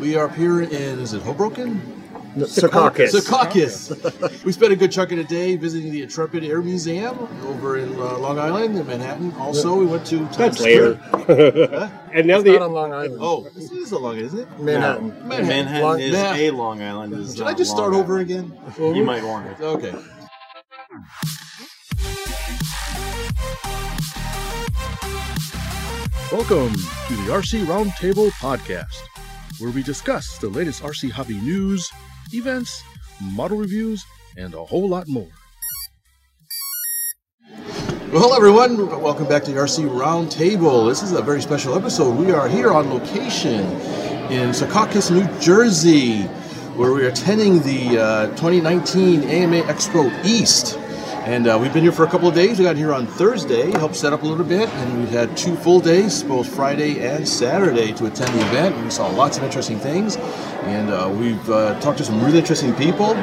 We are up here in, is it Hoboken? Secaucus. Secaucus. we spent a good chunk of the day visiting the Intrepid Air Museum over in uh, Long Island in Manhattan. Also, we went to Times That's Square. later. and now Not the not on Long Island. Oh, this is a Long Island, isn't it? Manhattan. Manhattan. Manhattan Long- is Nah. a Long Island. Is Should I not just start Long over Island. again? You might want to. Okay. Welcome to the RC Roundtable Podcast, where we discuss the latest RC hobby news, events, model reviews, and a whole lot more. Well, hello everyone. Welcome back to the RC Roundtable. This is a very special episode. We are here on location in Secaucus, New Jersey, where we are attending the uh, 2019 AMA Expo East. And uh, we've been here for a couple of days. We got here on Thursday, helped set up a little bit, and we've had two full days, both Friday and Saturday, to attend the event. We saw lots of interesting things, and uh, we've uh, talked to some really interesting people.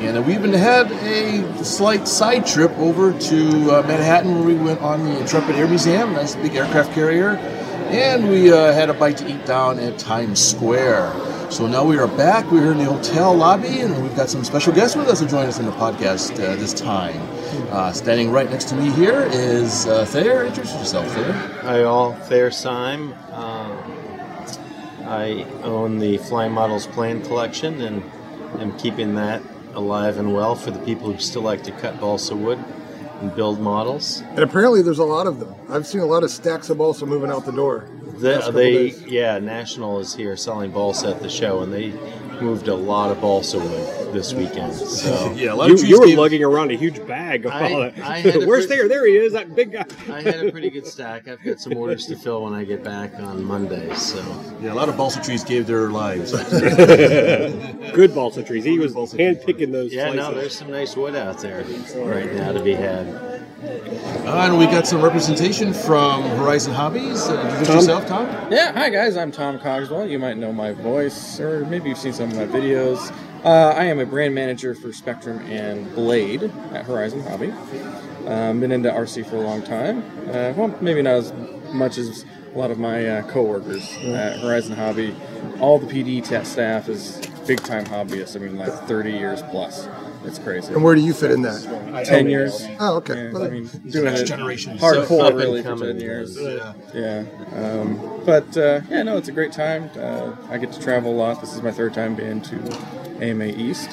And uh, we even had a slight side trip over to uh, Manhattan, where we went on the Intrepid Air Museum, nice big aircraft carrier, and we uh, had a bite to eat down at Times Square. So now we are back. We're in the hotel lobby, and we've got some special guests with us to join us in the podcast uh, this time. Uh, standing right next to me here is uh, Thayer. Introduce yourself, Thayer. Hi, all. Thayer Syme. Um, I own the Flying Models Plan collection and am keeping that alive and well for the people who still like to cut balsa wood and build models. And apparently there's a lot of them. I've seen a lot of stacks of balsa moving out the door. The, Last they, days. yeah, National is here selling balsa at the show, and they moved a lot of balsa wood this weekend. So Yeah, a lot you, of you were gave- lugging around a huge bag of I- all that. I had a Where's pretty- there? There he is, that big guy. I had a pretty good stack. I've got some orders to fill when I get back on Monday. So Yeah, a lot of balsa trees gave their lives. Good balsa trees. He was balsa hand picking those. yeah, no, there's some nice wood out there right now to be had. Uh, and we got some representation from Horizon Hobbies. Uh, introduce Tom? yourself, Tom. Yeah, hi guys, I'm Tom Cogswell. You might know my voice, or maybe you've seen some of my videos. Uh, I am a brand manager for Spektrum and Blade at Horizon Hobby. Um, been into RC for a long time. Uh, well, maybe not as much as a lot of my uh, coworkers at Horizon Hobby. All the PD ta- staff is big time hobbyists. I mean, like 30 years plus. It's crazy. And where do you fit in that? 10 years. Oh, okay. Yeah, I mean, doing next it generation. So hardcore up and really for coming, 10 years. Yeah. Yeah, um, but uh, yeah, no, it's a great time. Uh, I get to travel a lot. This is my third time being to AMA East.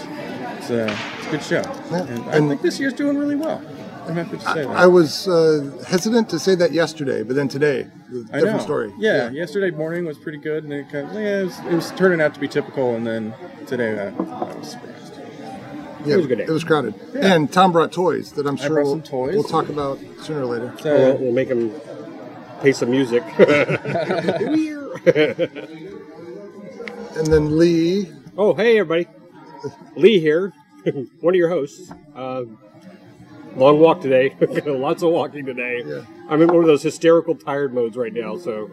It's a, it's a good show, and I And- think this year's doing really well. I'm happy to say that. I was uh, hesitant to say that yesterday, but then today, I different know. story. Yeah, yesterday morning was pretty good, and it kind of, yeah, it was, it was turning out to be typical, and then today I, I was surprised. Yeah, It was a good day. It was crowded. And Tom brought toys that I'm sure we'll, we'll talk about sooner or later. So, We'll, we'll make him play some music. And then Lee, oh, hey everybody, Lee here, one of your hosts. Uh, long walk today. Lots of walking today. Yeah. I'm in one of those hysterical tired modes right now, so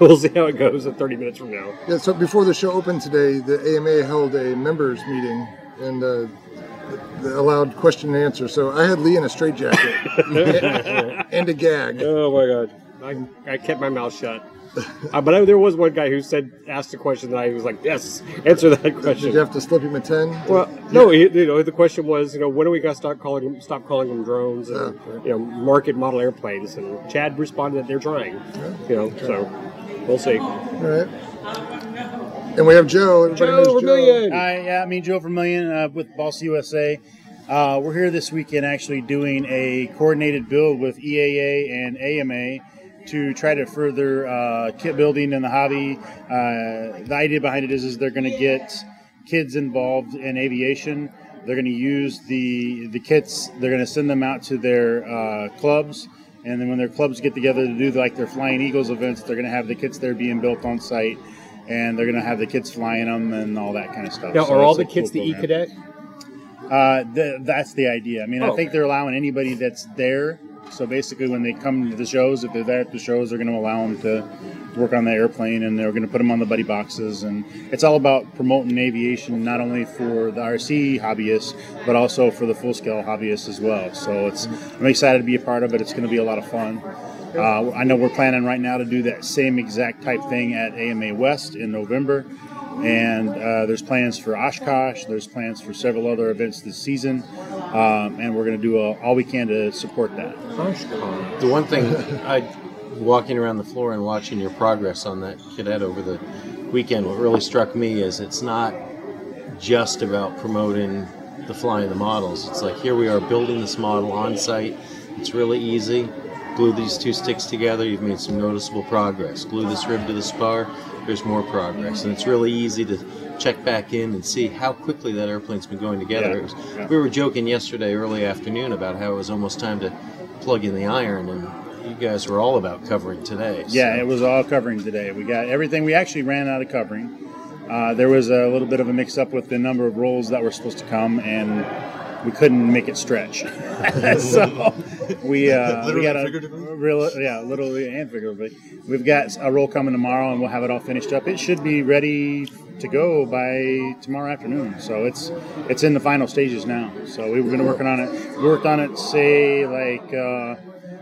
we'll see how it goes in 30 minutes from now. yeah. So before the show opened today, the AMA held a members meeting and uh, allowed question and answer. So I had Lee in a straitjacket and, and a gag. Oh my god, I, I kept my mouth shut. Uh, but I, there was one guy who said asked a question that I was like, yes, answer that question. Did you have to slip him a ten? Well, no, he, you know, the question was, you know, when are we going to start calling stop calling them drones and, you know, market model airplanes? And Chad responded that they're trying, you know, so we'll see. All right. And we have Joe. Everybody knows Joe Joe. Vermillion. Hi, yeah, me Joe Vermillion uh, with Balsa USA. Uh, we're here this weekend actually doing a coordinated build with EAA and AMA to try to further uh, kit building in the hobby. Uh, the idea behind it is, is they're going to get kids involved in aviation. They're going to use the the kits. They're going to send them out to their uh, clubs, and then when their clubs get together to do like their Flying Eagles events, they're going to have the kits there being built on site, and they're going to have the kids flying them and all that kind of stuff. Now, So are all the kids cool the E-cadet? Uh, th- that's the idea. I mean, Oh, I think okay. they're allowing anybody that's there. So basically, when they come to the shows, if they're there at the shows, they're going to allow them to work on the airplane, and they're going to put them on the buddy boxes. And it's all about promoting aviation, not only for the RC hobbyists, but also for the full scale hobbyists as well. So it's I'm excited to be a part of it. It's going to be a lot of fun. Uh, I know we're planning right now to do that same exact type thing at AMA West in November. And uh, there's plans for Oshkosh. There's plans for several other events this season, um, and we're going to do uh all we can to support that. The one thing I, walking around the floor and watching your progress on that Kadet over the weekend, what really struck me is it's not just about promoting the flying of the models. It's like here we are building this model on site. It's really easy. Glue these two sticks together, you've made some noticeable progress. Glue this rib to the spar, there's more progress. And it's really easy to check back in and see how quickly that airplane's been going together. Yeah, was- yeah. We were joking yesterday, early afternoon, about how it was almost time to plug in the iron, and you guys were all about covering today. Yeah, it was all covering today. We got everything. We actually ran out of covering. Uh, there was a little bit of a mix-up with the number of rolls that were supposed to come, and we couldn't make it stretch. so we uh, we got a real yeah, literally and figuratively. We've got a roll coming tomorrow, and we'll have it all finished up. It should be ready to go by tomorrow afternoon. So it's it's in the final stages now. So we've been working on it. We worked on it, say like. Uh,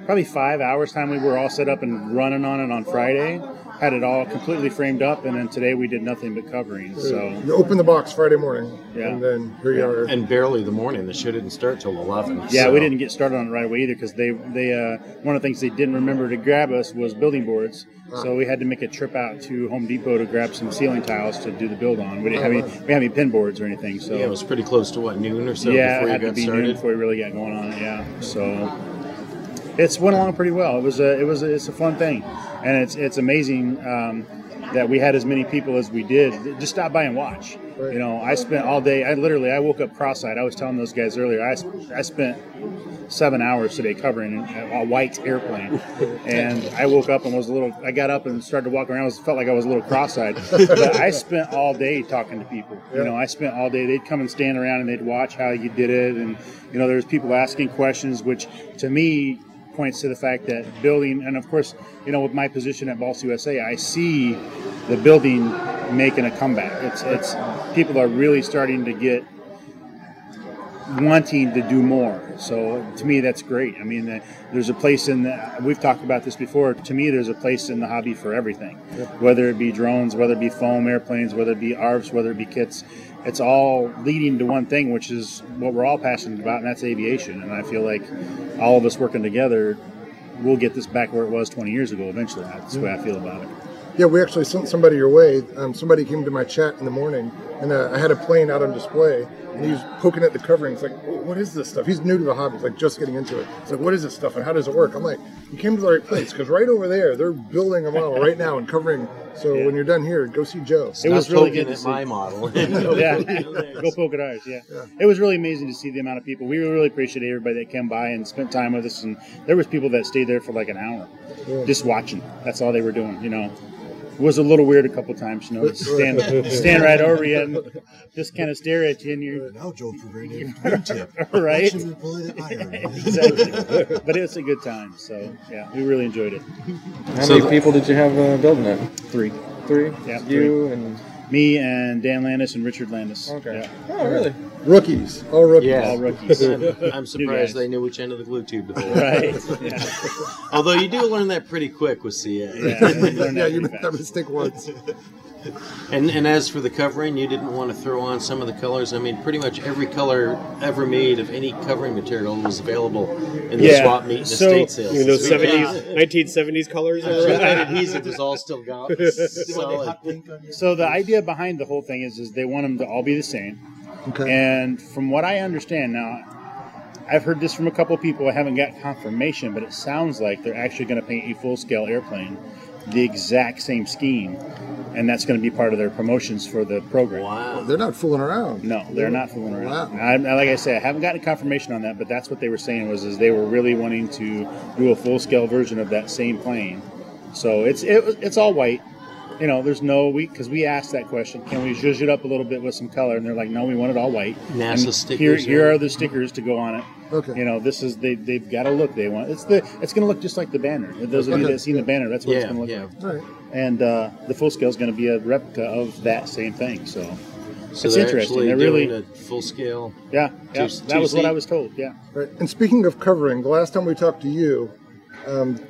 probably five hours time we were all set up and running on it on Friday. Had it all completely framed up, and then today we did nothing but covering. So You open the box Friday morning, Yeah. and then here you are. and barely the morning. The show didn't start till eleven. yeah, so- we didn't get started on it right away either because they they uh, one of the things they didn't remember to grab us was building boards. So we had to make a trip out to Home Depot to grab some ceiling tiles to do the build on. We didn't have any we didn't have any pin boards or anything. So Yeah, it was pretty close to what noon or so yeah, before it you had to got be noon before we really got going on it. Yeah, so it's went along pretty well. It was a it was a, it's a fun thing, and it's it's amazing um, that we had as many people as we did. Just stop by and watch. Right. You know, I spent all day. I literally I woke up cross-eyed. I was telling those guys earlier. I, I spent seven hours today covering a, white airplane, and I woke up and was a little. I got up and started to walk around. I was, felt like I was a little cross-eyed. but I spent all day talking to people. You know, I spent all day. They'd come and stand around and they'd watch how you did it, and you know, there's people asking questions, which to me points to the fact that building, and of course, you know, with my position at Balsa USA, I see the building making a comeback. It's it's people are really starting to get wanting to do more. So to me, that's great. I mean, there's a place in the, we've talked about this before. To me, there's a place in the hobby for everything, whether it be drones, whether it be foam airplanes, whether it be ARFs, whether it be kits. It's all leading to one thing, which is what we're all passionate about, and that's aviation. And I feel like all of us working together, we'll get this back where it was 20 years ago. Eventually, that's the way I feel about it. Yeah, we actually sent somebody your way. Um, somebody came to my chat in the morning, and uh, I had a plane out on display, and he was poking at the covering. It's like, what is this stuff? He's new to the hobby. He's like just getting into it. It's like, what is this stuff, and how does it work? I'm like, you came to the right place because right over there, they're building a model right now and covering. So when you're done here, go see Joe. It was really good to at see. my model. yeah, go poke at ours. Yeah. it was really amazing to see the amount of people. We really appreciate everybody that came by and spent time with us. And there was people that stayed there for like an hour, just watching. That's all they were doing. You know, it was a little weird a couple times. You know, stand stand right over you and just kind of stare at you, and you're Now Joe's providing a. Right. Actually, pull it iron. exactly. But it's a good time. So yeah, we really enjoyed it. How So many the- people did you have uh, building it? Three, Three. Yeah, You and me and Dan Landis and Richard Landis. okay. Yeah. Oh, really? Rookies, all rookies. Yeah. All rookies. I'm, I'm surprised they knew which end of the glue tube to hold. right. Yeah. Although you do learn that pretty quick with CA. Yeah, Yeah, you pretty made that mistake once. And and as for the covering, you didn't want to throw on some of the colors. I mean, pretty much every color ever made of any covering material was available in the Yeah, swap meet and so- estate sales. You mean those 70s, 1970s colors? I'm sure that adhesive was all still gone. So the idea behind the whole thing is, is they want them to all be the same. Okay. And from what I understand now, I've heard this from a couple people. I haven't got confirmation, but it sounds like they're actually going to paint a full-scale airplane, the exact same scheme, and that's going to be part of their promotions for the program. Wow. They're not fooling around. No, they're not fooling around. Wow. I, I- like I said, I haven't gotten confirmation on that, but that's what they were saying was is they were really wanting to do a full scale version of that same plane. So it's it, it's all white. You know, there's no we because we asked that question. Can we zhuzh it up a little bit with some color? And they're like, no, we want it all white. NASA And stickers, Here, here are the stickers to go on it. Okay. You know, this is they they've got a look they want. It's the it's going to look just like the banner. Those of you that seen the banner, that's what it's going to look yeah. like. All right. And uh, the full scale is going to be a replica of that same thing. So So It's they're interesting. actually They're doing really- a full scale. yeah, yeah, Two- that was what? I was told. Yeah. Right. And speaking of covering, the last time we talked to you, um,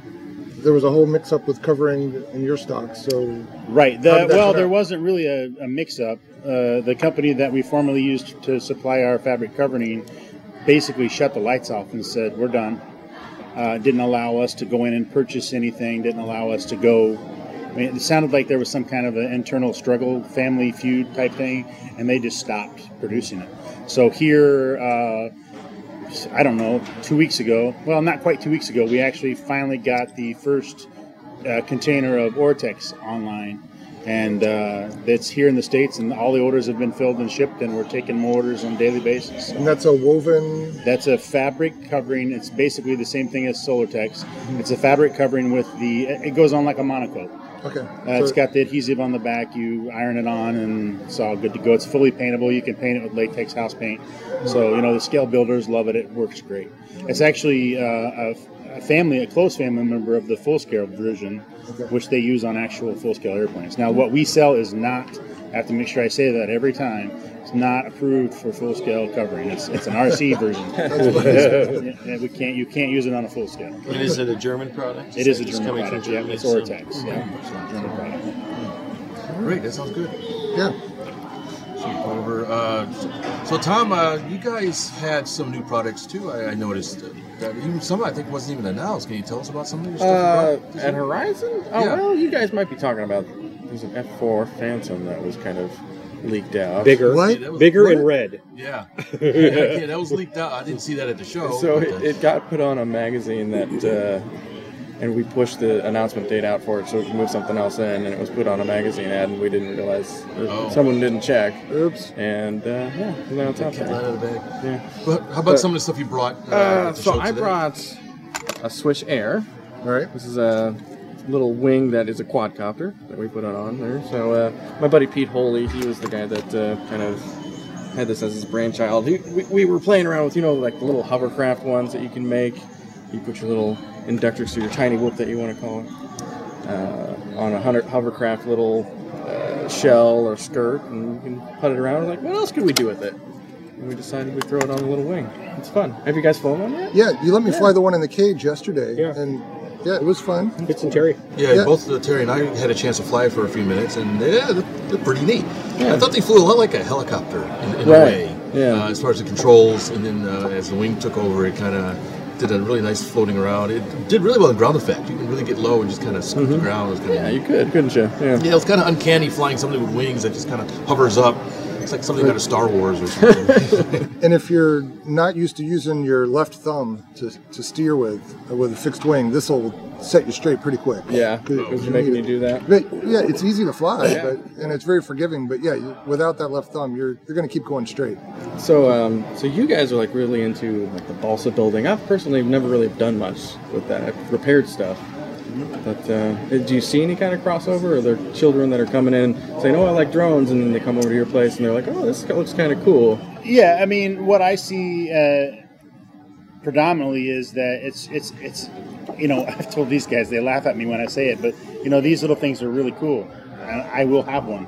there was a whole mix-up with covering in your stock. So Right. The, well, there out? wasn't really a, a mix-up. Uh, the company that we formerly used to supply our fabric covering basically shut the lights off and said, "We're done." Uh, didn't allow us to go in and purchase anything. Didn't allow us to go. I mean, it sounded like there was some kind of an internal struggle, family feud type thing, and they just stopped producing it. So here, uh, I don't know, two weeks ago. Well, not quite two weeks ago. We actually finally got the first uh, container of Oratex online, and uh, it's here in the states, and all the orders have been filled and shipped, and we're taking more orders on a daily basis. and that's a woven. That's a fabric covering. It's basically the same thing as Solartex. It's a fabric covering with the. It goes on like a MonoKote. Okay. Uh, it's So- got the adhesive on the back. You iron it on, and it's all good to go. It's fully paintable. You can paint it with latex house paint. So you know the scale builders love it. It works great. It's actually uh, a, a family, a close family member of the full scale version, which they use on actual full scale airplanes. Now, what we sell is not. I have to make sure I say that every time. It's not approved for full scale covering. It's, it's an RC version. Yeah, yeah, we can't. You can't use it on a full scale. And is it a German product? It is a It's German coming product. from Yeah, Germany, it's so- Oratex. Yeah, German product. Great, that sounds good. Yeah. Over. Uh, so, Tom, uh, you guys had some new products too. I, I noticed uh, that even some I think wasn't even announced. Can you tell us about some of your stuff? Uh, you brought this at? Horizon? Oh, Yeah. well, you guys might be talking about. There's an F4 Phantom that was kind of leaked out. Bigger, What? That was- bigger What? and red. Yeah. yeah, yeah, that was leaked out. I didn't see that at the show. So but, it, uh, it got put on a magazine that, uh, and we pushed the announcement date out for it so we could move something else in, and it was put on a magazine ad, and we didn't realize Oh. someone didn't check, Oops. and uh, yeah, now it's out kept that there. out of the bag. Yeah. But how about But- some of the stuff you brought? Uh, Uh, at the so show I today? brought a Swish Air. All right. This is a little wing that is a quadcopter that we put it on there. So uh, my buddy Pete Holy, he was the guy that uh, kind of had this as his brainchild. He, we, we were playing around with you know like the little hovercraft ones that you can make. You put your little Inductrix or your tiny whoop that you want to call it uh, on a hundred hovercraft little uh, shell or skirt, and you can put it around. We're like, what else could we do with it? And we decided we'd throw it on a little wing. It's fun. Have you guys flown one yet? Yeah, you let me fly the one in the cage yesterday, Yeah. and yeah, it was fun. Fitz and Terry. Yeah, Yeah. both uh, Terry and I had a chance to fly for a few minutes, and yeah, they're, they're pretty neat. I thought they flew a lot like a helicopter in, in Right. a way, Yeah. uh, as far as the controls. And then uh, as the wing took over, it kind of did a really nice floating around. It did really well in ground effect. You can really get low and just kind of scoop the ground. It was kinda Mm-hmm. Yeah, you could, couldn't you? Yeah. Yeah, was kind of uncanny flying something with wings that just kind of hovers up. It's like something out of Star Wars or something. And if you're not used to using your left thumb to, to steer with uh, with a fixed wing, this will set you straight pretty quick. Yeah, Good- it was you making need you do that. But yeah, it's easy to fly, Yeah. but and it's very forgiving. But yeah, you, without that left thumb, you're you're going to keep going straight. So, um, so you guys are like really into like the balsa building. I've personally never really done much with that. I've repaired stuff. But uh, do you see any kind of crossover? Are there children that are coming in saying, "Oh, I like drones," and then they come over to your place and they're like, "Oh, this looks kind of cool." Yeah, I mean, what I see uh, predominantly is that it's it's it's you know I've told these guys they laugh at me when I say it, but you know these little things are really cool. and I will have one.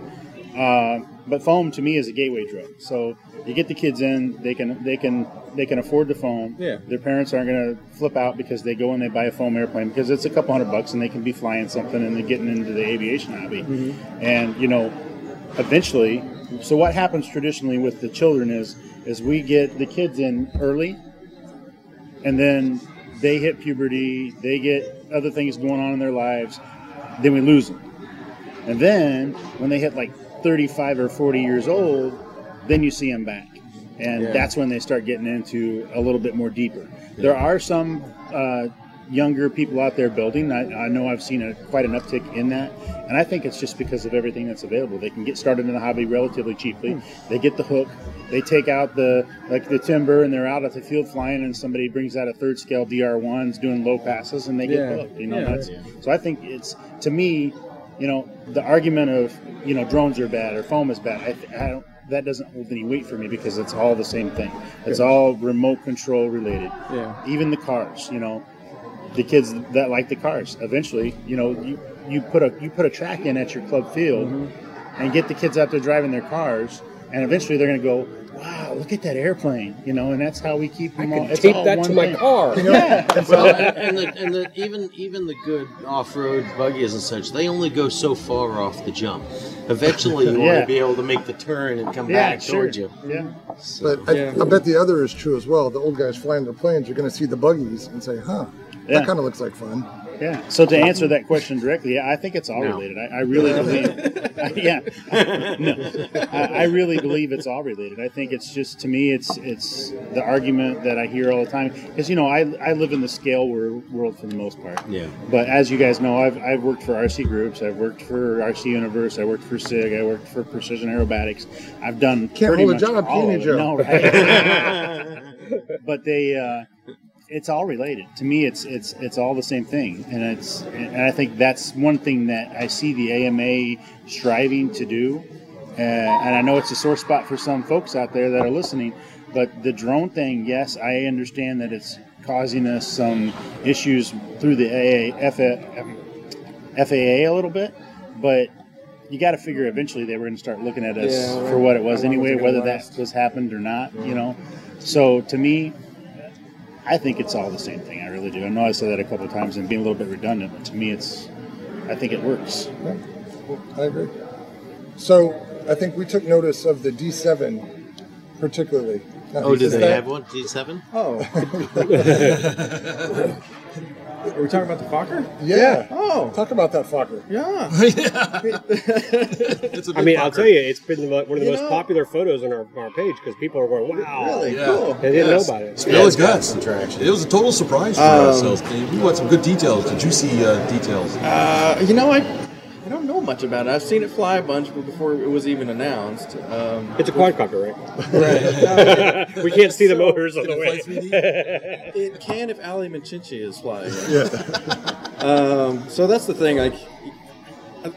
Uh, but foam to me is a gateway drug. So you get the kids in, they can they can they can afford the foam. Yeah. Their parents aren't going to flip out because they go and they buy a foam airplane because it's a couple hundred bucks and they can be flying something and they're getting into the aviation hobby. And you know, eventually so what happens traditionally with the children is is we get the kids in early and then they hit puberty they get other things going on in their lives then we lose them and then when they hit like 35 or 40 years old then you see them back. And Yeah. that's when they start getting into a little bit more deeper. There are some uh, younger people out there building I, I know i've seen a, quite an uptick in that. And i think it's just because of everything that's available. They can get started in the hobby relatively cheaply. They get the hook. They take out the like the timber and they're out at the field flying and somebody brings out a third scale dr1s doing low passes and they get Yeah. hooked you know Yeah. that's so i think it's to me you know the argument of you know drones are bad or foam is bad i, I don't that doesn't hold any weight for me because it's all the same thing. It's all remote control related. Yeah. even the cars you know the kids that like the cars eventually you know you, you put a you put a track in at your club field mm-hmm. and get the kids out there driving their cars and eventually they're going to go, "Wow, look at that airplane!" You know, and that's how we keep I them all. can it's tape all that one to my thing. car. You know, and Well, and, and, the, and the, even even the good off-road buggies and such, they only go so far off the jump. Eventually, you want Yeah. to be able to make the turn and come Yeah, back sure. towards you. Yeah, But I, Yeah. I bet the other is true as well. The old guys flying their planes are going to see the buggies and say, "Huh, Yeah. that kind of looks like fun." Yeah. So to answer that question directly, yeah, I think it's all No. related. I, I really believe. yeah, no, I, I really believe it's all related. I think it's just to me, it's it's the argument that I hear all the time because you know I I live in the scale wor- world for the most part. Yeah. But as you guys know, I've, I've worked for RC Groups, I've worked for RC Universe, I worked for SIG, I worked for Precision Aerobatics. I've done Can't pretty hold a much job, all can you, of it. Joe? No, right? but they, uh, it's all related. To me, it's it's it's all the same thing, and it's and I think that's one thing that I see the AMA striving to do. Uh, and I know it's a sore spot for some folks out there that are listening, but the drone thing, yes, I understand that it's causing us some issues through the AA, FAA a little bit, but you got to figure eventually they were going to start looking at us Yeah, for what it was anyway, whether that was happened or not, you know. So to me, I think it's all the same thing. I really do. I know I said that a couple of times and being a little bit redundant, but to me, it's I think it works. I agree. So I think we took notice of the D7 particularly. Now, Oh, did they that- have one? D7? Oh. Are we talking about the Fokker? Yeah. Oh. Talk about that Fokker. Yeah. It's a I big mean, I'll Fokker. tell you, it's been the, one of the You most know- popular photos on our, our page because people are going, "Wow, Really Yeah. cool. they didn't know about it." It's really it's got some traction. It was a total surprise for Um, ourselves. We want some good details, the juicy uh, details. Uh, you know, I I don't know much about it. I've seen it fly a bunch but before it was even announced. Um, It's a quadcopter, right? right. we can't see the motors on the way. it can if Ali Machinchy is flying it. Yeah. Um, so that's the thing. Like,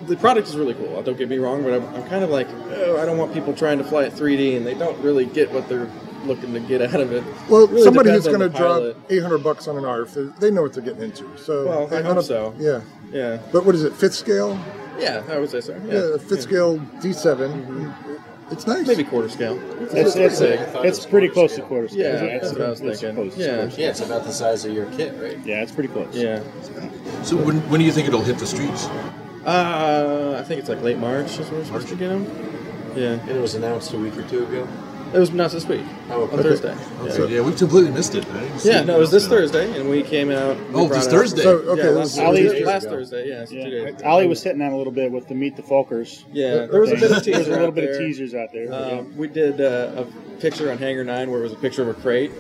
the product is really cool. Don't get me wrong, but I'm, I'm kind of like, oh, I don't want people trying to fly it 3D and they don't really get what they're looking to get out of it. Well, Really somebody who's going to drop 800 bucks on an ARF, they- they know what they're getting into. So, Well, I hope so. Yeah. Yeah, But what is it? Fifth scale? Yeah, I would say so. Yeah, Yeah, fifth scale D7. It's nice. maybe quarter scale. It's it's, big. it's pretty close to quarter scale. Yeah, it's, that's what I was it's thinking. close to Yeah. quarter scale. Yeah, it's about the size of your kit, right? Yeah, it's pretty close. Yeah. So when, when do you think it'll hit the streets? Uh, I think it's like late March is when we're supposed to get them. Yeah, And it was announced a week or two ago. It was not this week. Oh, on okay. Thursday. So, yeah, we completely missed it. I Yeah, no, it was this Thursday, and we came out. we Oh, this out- Thursday. So, okay, yeah, last, is Ali- Thursday, last. Thursday. Yeah, so Yeah. Ali was hitting that a little bit with the Meet the Fokkers. Yeah, there was a bit of teaser. There was a little bit of teasers out there. yeah. Um, we did uh, a picture on Hangar 9 where it was a picture of a crate,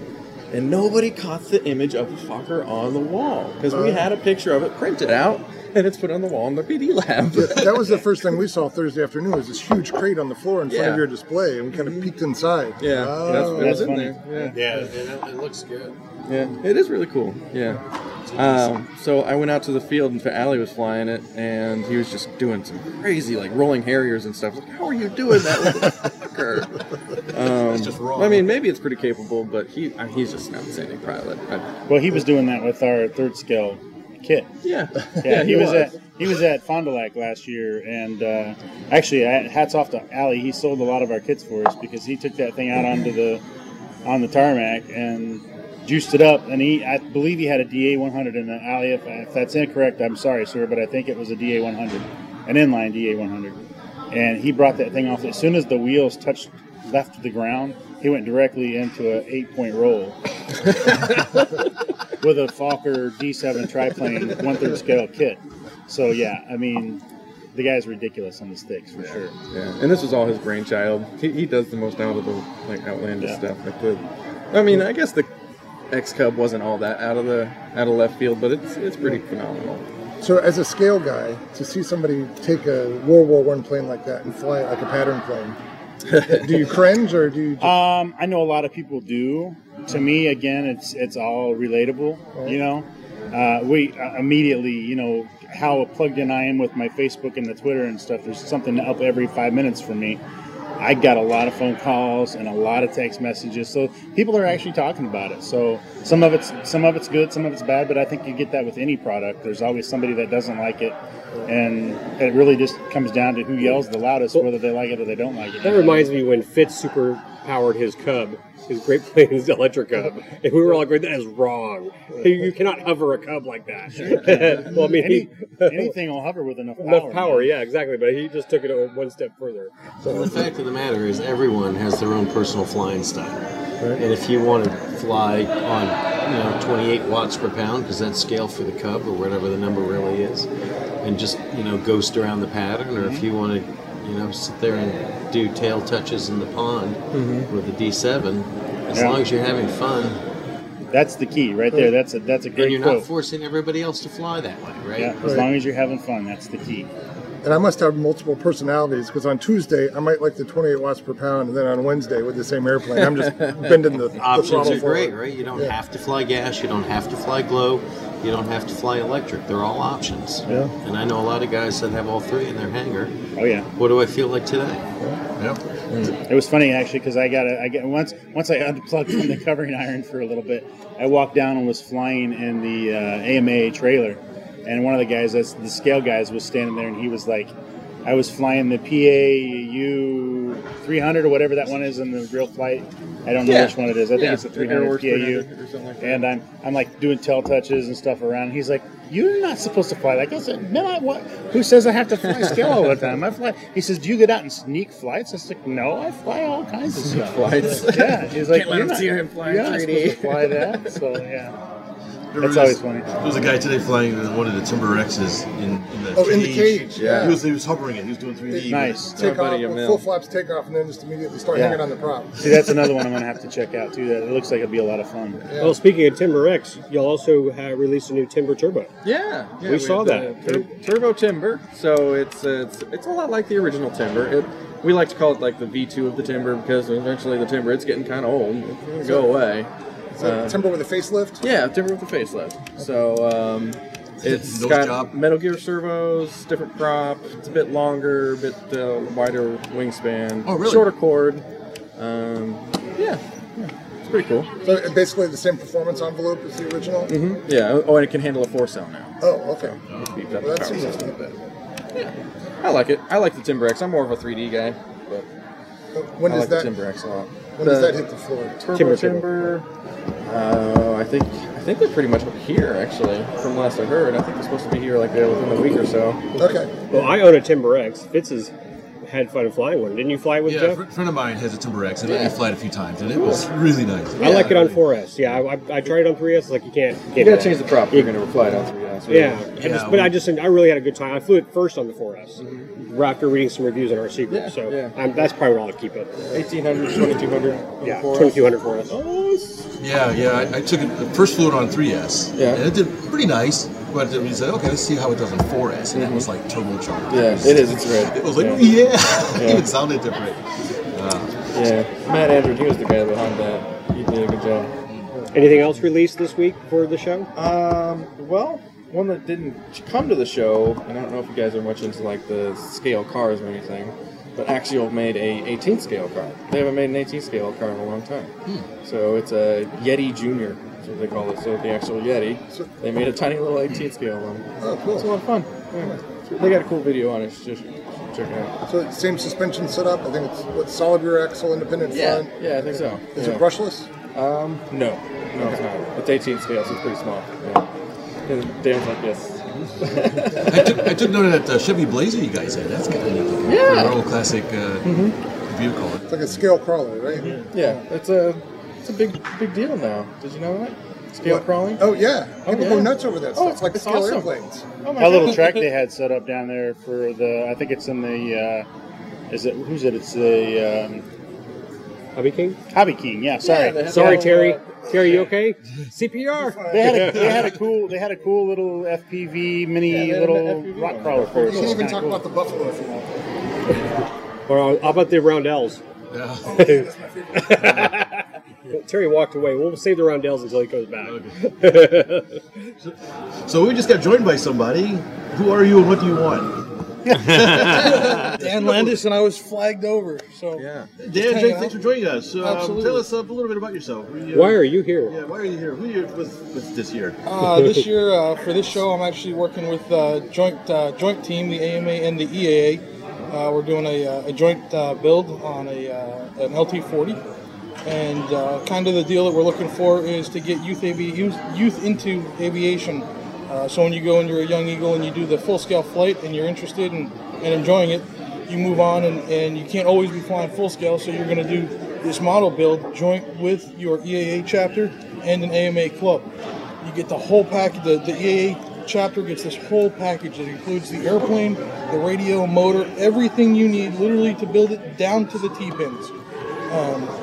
and nobody caught the image of the Fokker on the wall because we had a picture of it printed out and it's put on the wall in the PD lab. that was the first thing we saw Thursday afternoon. Was this huge crate on the floor in front Yeah. of your display, and we kind of peeked inside. yeah, Oh. that's, it was that's in funny. there. Yeah. Yeah, and it, it looks good. Yeah, it is really cool. Yeah. Um, so I went out to the field and Ali was flying it, and he was just doing some crazy like rolling harriers and stuff. Like, how are you doing that fucker? Um, It's just wrong. I mean, maybe it's pretty capable, but he uh, he's just an outstanding pilot. I, Well, he was doing that with our third scale kit. yeah, Yeah, he, was, at he was at Fond du Lac last year, and uh, actually, hats off to Ali. He sold a lot of our kits for us because he took that thing out onto the on the tarmac and juiced it up. And he, I believe, he had a DA 100 in the Ali. If, if that's incorrect, I'm sorry, sir, but I think it was a DA 100, an inline DA 100. And he brought that thing off. As soon as the wheels touched left the ground, he went directly into an eight point roll with a Fokker D7 triplane one third scale kit. So yeah, I mean, the guy's ridiculous on the sticks for sure. Yeah, and this was all his brainchild. He, he does the most out of the like outlandish Yeah. stuff. I could. I mean, I guess the X Cub wasn't all that out of the out of left field, but it's it's pretty phenomenal. So, as a scale guy, to see somebody take a World War One plane like that and fly it like a pattern plane, do you cringe or do you? Just, Um, I know a lot of people do. To me, again, it's it's all relatable. You know, uh, we uh, immediately, you know, how plugged in I am with my Facebook and the Twitter and stuff. There's something up every five minutes for me, I got a lot of phone calls and a lot of text messages. So people are actually talking about it. So some of it's some of it's good, some of it's bad. But I think you get that with any product. There's always somebody that doesn't like it, and it really just comes down to who yells the loudest, whether they like it or they don't like it. That reminds me when Fitz super powered his Cub, his Great Planes electric Cub, and we were all like, "That is wrong. You, you cannot hover a Cub like that." well, I mean, Any, he, anything will hover with enough power. enough power, man. yeah, exactly. But he just took it one step further. The fact of the matter is, everyone has their own personal flying style. And if you want to fly on, you know, 28 watts per pound, because that's scale for the Cub or whatever the number really is, and just you know ghost around the pattern, or if mm-hmm. you want to, you know, sit there and do tail touches in the pond mm-hmm. with the D7, as Yeah. long as you're having fun That's the key right there. That's a that's a great. and you're quote. not forcing everybody else to fly that way, right? yeah, as long as you're having fun, that's the key. And I must have multiple personalities because on Tuesday I might like the 28 watts per pound, and then on Wednesday with the same airplane, I'm just bending the, the Options throttle are great, right? You don't Yeah. have to fly gas, you don't have to fly glow, you don't have to fly electric. They're all options. Yeah. And I know a lot of guys that have all three in their hangar. Oh yeah. What do I feel like today? Yep. It was funny actually because I got a, I get once once I unplugged from the covering iron for a little bit. I walked down and was flying in the uh, AMA trailer, and one of the guys, that's the scale guys, was standing there, and he was like, I was flying the PAU 300 or whatever that one is in the RealFlight. I don't know Yeah. which one it is. I think Yeah, it's a the 300 Airworks PAU. 300 or something like that. And I'm I'm like doing tail touches and stuff around. He's like, "You're not supposed to fly like that." I said, "No, I, what? Who says I have to fly scale all the time? I fly." He says, "Do you get out and sneak flights?" I was like, "No, I fly all kinds of stuff." Flights. Yeah, he's like, Can't let "You're not- see him fly you're not 3D." supposed to fly that." So yeah, Remember That's always funny. There was a guy today flying one of the Timber Rexes in, in the Oh, cage. in the cage, yeah. He was, he was hovering it. He was doing 3D. nice. Take off, buddy full flaps take off, and then just immediately start Yeah. hanging on the prop. See, that's another one I'm gonna have to check out too. That it looks like it'll be a lot of fun. Yeah. Well, speaking of Timber X, you'll also have released a new Timber Turbo. Yeah, yeah We saw that. Tur- Turbo Timber. So it's uh, it's it's a lot like the original Timber. It, we like to call it like the V2 of the Timber because eventually the Timber it's getting kind of old. It's gonna go away. Is that Uh, timber with a facelift? Yeah, Timber with a facelift. So um, it's Nose got job. Metal Gear servos, different prop. It's a bit longer, a bit uh, wider wingspan. Oh, really? Shorter chord. Um, yeah, yeah, it's pretty cool. So basically the same performance envelope as the original. Mm-hmm. Yeah. Oh, and it can handle a four cell now. Oh, okay. Beefed up Well, that seems system a bit. good. I like it. I like the Timber X. I'm more of a 3D guy, but When I does like that the Timber X a lot. When does that hit the floor? Turbo Timber Timber. Uh, I think I think they're pretty much here actually. From last I heard, I think they're supposed to be here like uh, within a week or so. Okay. Well, I own a Timber X. Fitz has had fun flying one. Didn't you fly with Yeah, a Jeff? fr- friend of mine has a Timber X, and let Yeah. me fly it a few times, and it was really nice. I like it on 4S. Yeah, I, I, I tried it on 3S. Like you can't. You gotta change the prop. if You- You're gonna fly it on three S. Yeah, I just, but I just I really had a good time. I flew it first on the 4S. Mm-hmm. After reading some reviews on our group. Yeah, so yeah. I'm, that's probably where I'll keep it. 1800, 2200. Yeah, 4S. 2200 4S. Yeah, yeah. I, I took it first flew it on 3S, Yeah. and it did pretty nice. But then we said, okay, let's see how it does in 4S, and it was like turbocharged. Yeah, it is. It's great. It was like, Yeah. yeah, Yeah. it even sounded different. Yeah, Matt Andrew, he was the guy behind that. He did a good job. Anything else released this week for the show? Um, well, one that didn't come to the show, and I don't know if you guys are much into like the scale cars or anything, but Axial made a 18 scale car. They haven't made an 18 scale car in a long time. Hmm. So it's a Yeti Junior, that's what they call it. So the actual Yeti, they made a tiny little 18 scale one. Oh, It's a lot of fun. Yeah. They got a cool video on it. Just check it out. So same suspension setup. I think it's what solid rear axle, independent front. yeah, I think so. Is yeah. it brushless? Um, no, no, it's not. It's 18 scale, so it's pretty small. Yeah. And Dan's like, yes. I took, I took note of that uh, Chevy Blazer you guys had. That's kind of neat. looking. Yeah. For an old classic uh, vehicle. It's like a scale crawler, right? Yeah, Yeah, it's a it's a big big deal now. Did you know that? Scale What? crawling. Oh yeah. People yeah. go nuts over that Oh, stuff. It's like it's scale awesome. airplanes. Oh my That little track they had set up down there for the, I think it's in the, uh, is it who's it? It's the um, Hobby King? Hobby King. Yeah, sorry. Yeah, Sorry, the Terry. whole, Terry, you okay? CPR. They had, a, they had a cool they had a cool little FPV mini Yeah, little FPV rock crawler for We us. can't even talk cool. about the buffalo if you want. Or how about the roundels? Yeah. Terry walked away. We'll save the roundels until he comes back. Okay. So we just got joined by somebody. Who are you and what do you want? Dan Landis, and I was flagged over. So Yeah. Dan, Jake, thanks for joining us. Um, Absolutely. tell us uh, a little bit about yourself. Who you- Why are you here? Yeah, why are you here? Who are you with, with this year? uh, this year uh, for this show, I'm actually working with uh, joint uh, joint team, the AMA and the EAA. Uh, we're doing a, uh, a joint uh, build on a uh, an LT40, and uh, kind of the deal that we're looking for is to get youth avi- youth, into aviation. Uh, so when you go and you're a young eagle and you do the full scale flight and you're interested and, and enjoying it, you move on and, and you can't always be flying full scale. So you're going to do this model build joint with your EAA chapter and an AMA club. You get the whole package. The, the EAA chapter gets this whole package. that includes the airplane, the radio, motor, everything you need, literally to build it down to the T pins. Um,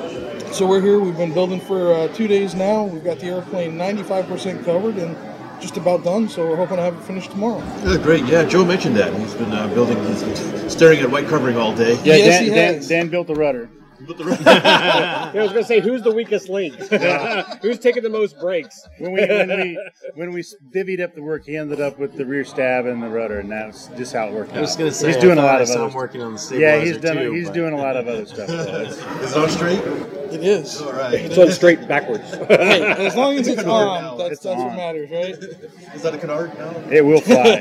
so we're here. We've been building for uh, two days now. We've got the airplane 95% covered and just about done. So we're hoping to have it finished tomorrow. Yeah, great. Yeah, Joe mentioned that. He's been uh, building, he's been staring at white covering all day. Yeah, Yes, Dan, he Dan. Dan built the rudder. I was going to say, who's the weakest link? who's taking the most breaks? When we when we when we divvied up the work, he ended up with the rear stab and the rudder, and that's just how it worked I was out. going to say, he's I doing a lot of saw other him stuff. working on the Yeah, he's done. too, he's but- doing a lot of other stuff. So Is it all straight? It is. All right. It's on straight backwards. Hey, as long as it's Canard on, now. that's, It's that's what matters, right? Is that a canard now? it will fly.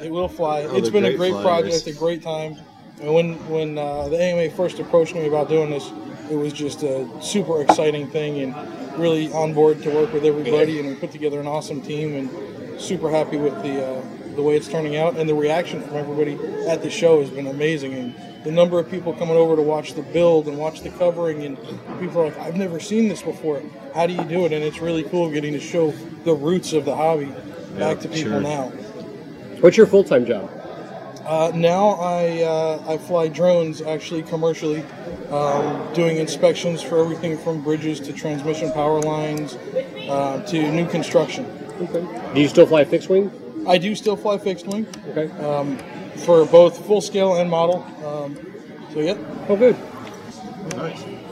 It will fly. Oh, it's they're been a great great flyers. project, a great time. And when when uh, the AMA first approached me about doing this, it was just a super exciting thing and really on board to work with everybody. And we put together an awesome team and super happy with the uh, the way it's turning out. And the reaction from everybody at the show has been amazing. And the number of people coming over to watch the build and watch the covering, and people are like, "I've never seen this before. How do you do it?" And it's really cool getting to show the roots of the hobby back to people sure. now. What's your full time job? Uh, now I uh, I fly drones actually commercially, um, doing inspections for everything from bridges to transmission power lines uh, to new construction. Okay. Do you still fly fixed wing? I do still fly fixed wing Okay. um, for both full scale and model. Um, so yeah, Oh, good.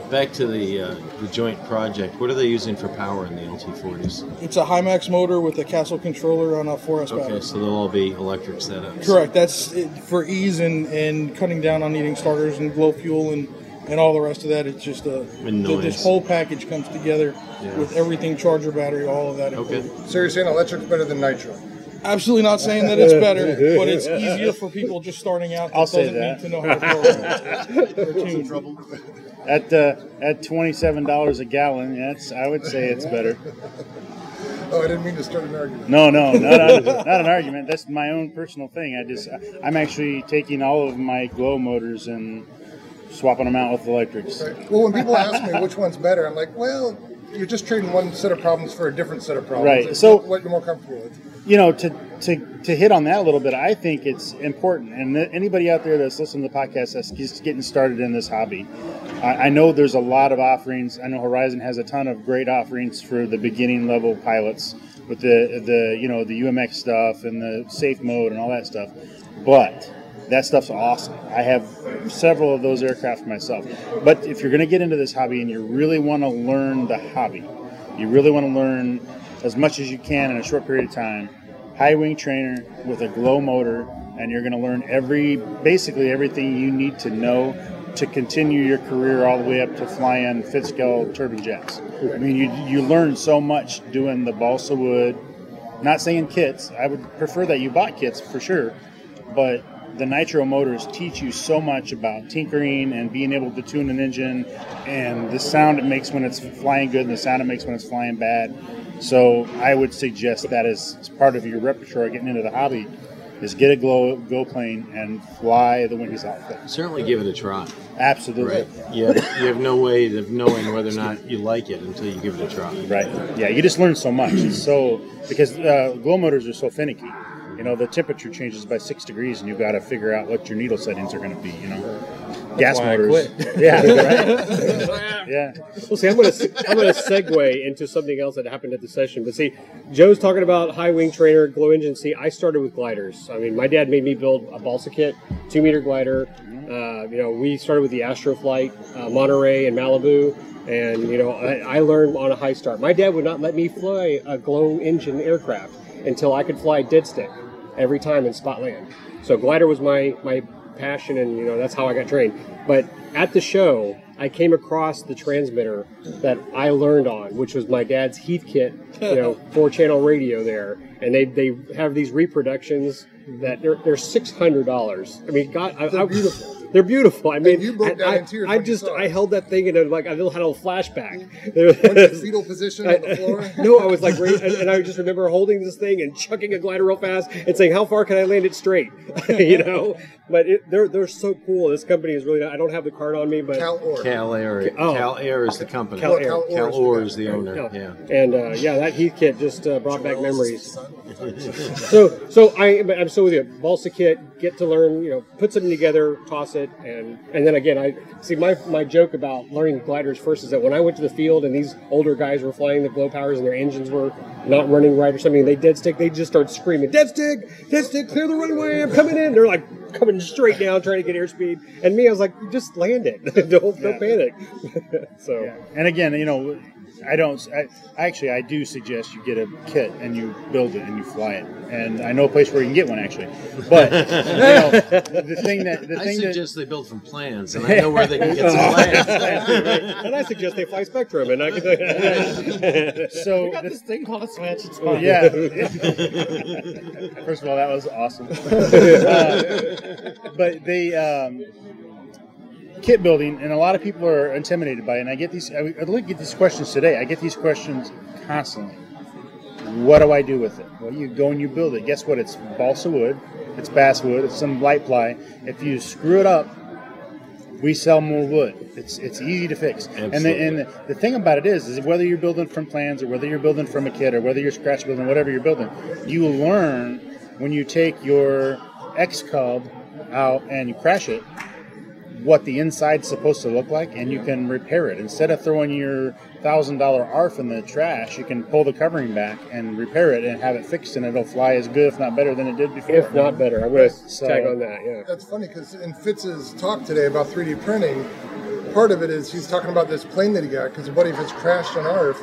Back to the uh, the joint project. What are they using for power in the LT40s? it's a Himax motor with a Castle controller on a 4S Okay, battery. so they'll all be electric setups. Correct. That's it, for ease and, and cutting down on needing starters and glow fuel and, and all the rest of that. It's just a And th- this whole package comes together Yeah. with everything charger, battery, all of that. Okay. included. So you're saying electric's better than nitro? Absolutely not saying that it's better, but it's easier for people just starting out. That I'll say doesn't that. need to know how to program or tune. At uh, at twenty seven dollars a gallon, that's I would say it's better. Oh, I didn't mean to start an argument. No, no, not, a, not an argument. That's my own personal thing. I just I'm actually taking all of my glow motors and swapping them out with electrics. Right. Well, when people ask me which one's better, I'm like, well, you're just trading one set of problems for a different set of problems. Right. It's So- what you're more comfortable with. you know, to, to to hit on that a little bit, I think it's important. And th- anybody out there that's listening to the podcast that's just getting started in this hobby, I, I know there's a lot of offerings. I know Horizon has a ton of great offerings for the beginning level pilots with the the you know the UMX stuff and the safe mode and all that stuff. But that stuff's awesome. I have several of those aircraft myself. But if you're going to get into this hobby and you really want to learn the hobby, you really want to learn as much as you can in a short period of time. High wing trainer with a glow motor, and you're going to learn every, basically everything you need to know to continue your career all the way up to flying Fitzgerald turbine jets. I mean, you you learn so much doing the balsa wood. Not saying kits. I would prefer that you bought kits for sure, but the nitro motors teach you so much about tinkering and being able to tune an engine and the sound it makes when it's flying good and the sound it makes when it's flying bad. So I would suggest that as part of your repertoire getting into the hobby is get a glow go plane and fly the Winkies outfit. Certainly give it a try. Absolutely. Right. You have, you have no way of knowing whether or not you like it until you give it a try. Right. Yeah, you just learn so much. It's so because uh, glow motors are so finicky. You know, the temperature changes by six degrees, and you've got to figure out what your needle settings are going to be. You know, gas why I motors. quit. Yeah. Right. yeah. Well, see, I'm going to I'm going to segue into something else that happened at the session. But see, Joe's talking about high wing trainer, glow engine. See, I started with gliders. I mean, my dad made me build a balsa kit, two meter glider. Uh, you know, we started with the Astroflight, uh, Monterey, and Malibu. And you know, I, I learned on a high start. My dad would not let me fly a glow engine aircraft until I could fly dead stick every time in spot land. So glider was my my passion, and you know that's how I got trained. But at the show, I came across the transmitter that I learned on, which was my dad's Heathkit, you know, four channel radio there, and they they have these reproductions that they're they're six hundred dollars. I mean, God, I, I- beautiful. They're beautiful. I mean, you broke down I, in tears I when just I held that thing in a, like I little had a little flashback. Went to fetal position on the floor. no, I was like, and, and I just remember holding this thing and chucking a glider real fast and saying, "How far can I land it straight?" you know. But it, they're they're so cool. This company is really. I don't have the card on me, but Cal Orr. Cal Air. Oh. Cal Air is the company. Cal Air. Cal Cal Orr Orr is is the the owner. No. Yeah. And uh, yeah, that Heathkit just uh, brought back memories. so, so I, I'm still with you. Balsa kit, get to learn, you know, put something together, toss it, and and then again, I see my my joke about learning gliders first is that when I went to the field and these older guys were flying the glow powers and their engines were not running right or something, they dead stick, they just start screaming, "Dead stick, dead stick, clear the runway, I'm coming in!" They're like coming straight down, trying to get airspeed, and me, I was like, "Just land it, don't don't panic." so. Yeah. And again, you know, I don't. I, actually, I do suggest you get a kit and you build it and you fly it. And I know a place where you can get one actually. But you know, the thing that the I thing that suggest they build from plans, and I know where they can get some plans. and I suggest they fly Spektrum, and I can. so we got the, this thing called a Switch. It's Oh, fun. yeah. First of all, that was awesome. Uh, but they um, kit building, and a lot of people are intimidated by it. And I get these. I, look these questions today. I get these questions constantly. What do I do with it? Well, you go and you build it. Guess what? It's balsa wood. It's basswood. It's some light ply. If you screw it up, we sell more wood. It's it's easy to fix. And the, and the, the thing about it is, is whether you're building from plans or whether you're building from a kit or whether you're scratch building, whatever you're building, you learn when you take your X Cub out and you crash it, what the inside's supposed to look like, and you can repair it. Instead of throwing your thousand dollar ARF in the trash, you can pull the covering back and repair it and have it fixed, and it'll fly as good, if not better, than it did before. if not better, I'm going to So- tag on that. Yeah. That's funny because in Fitz's talk today about 3D printing, part of it is he's talking about this plane that he got because a buddy of his crashed on ARF,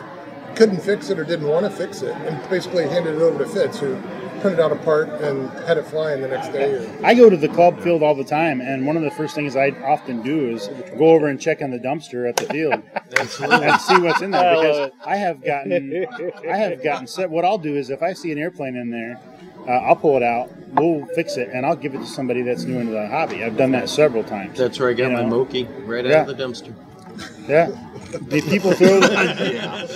couldn't fix it or didn't want to fix it, and basically handed it over to Fitz, who printed out a part and had it flying the next day. Or, I go to the club field all the time, and one of the first things I often do is go over and check on the dumpster at the field and see what's in there because I have gotten, I have gotten set. What I'll do is if I see an airplane in there, uh, I'll pull it out, we'll fix it, and I'll give it to somebody that's new into the hobby. I've done that several times. That's where I got You my know? Moki right Yeah. out of the dumpster. Yeah. The people throw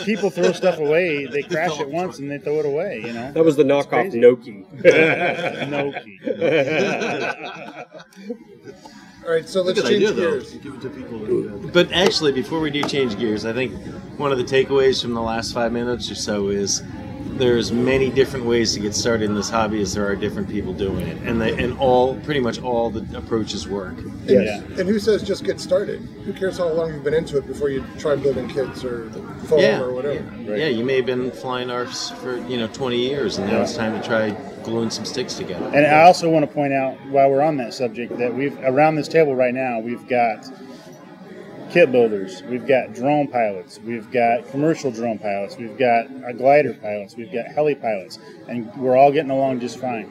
people throw stuff away. They crash it once and they throw it away. You know. That was the knockoff crazy. Noki. no all right, so let's change idea, though. gears. Give it to people. who do that. Uh, but actually, before we do change gears, I think one of the takeaways from the last five minutes or so is there's many different ways to get started in this hobby as there are different people doing it, and they, and all pretty much all the approaches work. And, Yeah. and who says just get started? Who cares how long you've been into it before you try building kits or foam yeah, or whatever? yeah, yeah. You may have been flying ARFs for you know 20 years, and now it's time to try gluing some sticks together. And I also want to point out, while we're on that subject, that we've around this table right now, we've got kit builders, we've got drone pilots, we've got commercial drone pilots, we've got uh, glider pilots, we've got heli pilots, and we're all getting along just fine.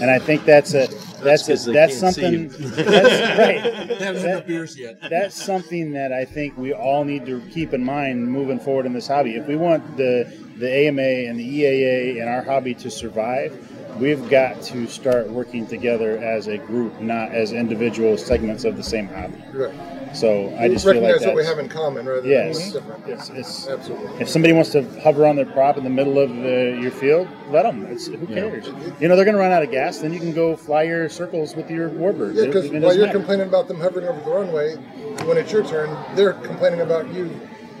And I think that's a that's 'cause a, that's something that's right. They haven't had enough beers yet. That's something that I think we all need to keep in mind moving forward in this hobby. If we want the the AMA and the EAA and our hobby to survive, we've got to start working together as a group, not as individual segments of the same hobby. Right. So I just feel like recognize what we have in common rather Yes. than what's different. It's, it's, Absolutely. if somebody wants to hover on their prop in the middle of the, your field, let them. It's, who cares? You know, they're going to run out of gas. Then you can go fly your circles with your warbird. Yeah, because while you're matter. complaining about them hovering over the runway, when it's your turn, they're complaining about you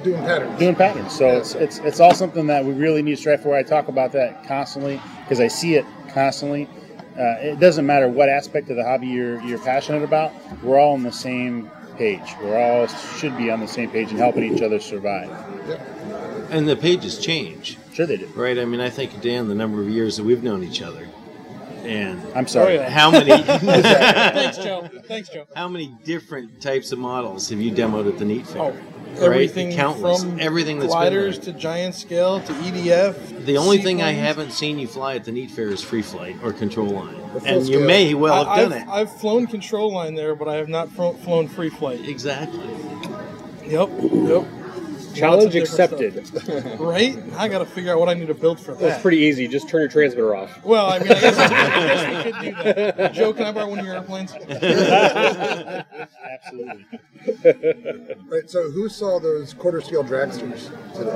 doing patterns. doing patterns. So it's, it's it's all something that we really need to strive for. I talk about that constantly because I see it constantly. Uh, it doesn't matter what aspect of the hobby you're you're passionate about. We're all on the same page. We're all should be on the same page and helping each other survive. And the pages change, Sure, they do. right? I mean, I think Dan, the number of years that we've known each other, and I'm sorry. Oh, yeah. how many Thanks, Joe. Thanks, Joe. how many different types of models have you demoed at the Neat Fair? Oh, everything Countless. from Everything that's been gliders to giant scale to EDF. The only thing I haven't seen you fly at the Neat Fair is free flight or control line, and you may well have I, done I've, it. I've flown control line there, but I have not flown free flight. Exactly. Yep, yep. Challenge Lots of different accepted. Right? I got to figure out what I need to build for that. That's pretty easy. Just turn your transmitter off. Well, I mean, I guess, I guess we could do that. Joe, can I borrow one of your airplanes? Absolutely. Right. So who saw those quarter scale dragsters today?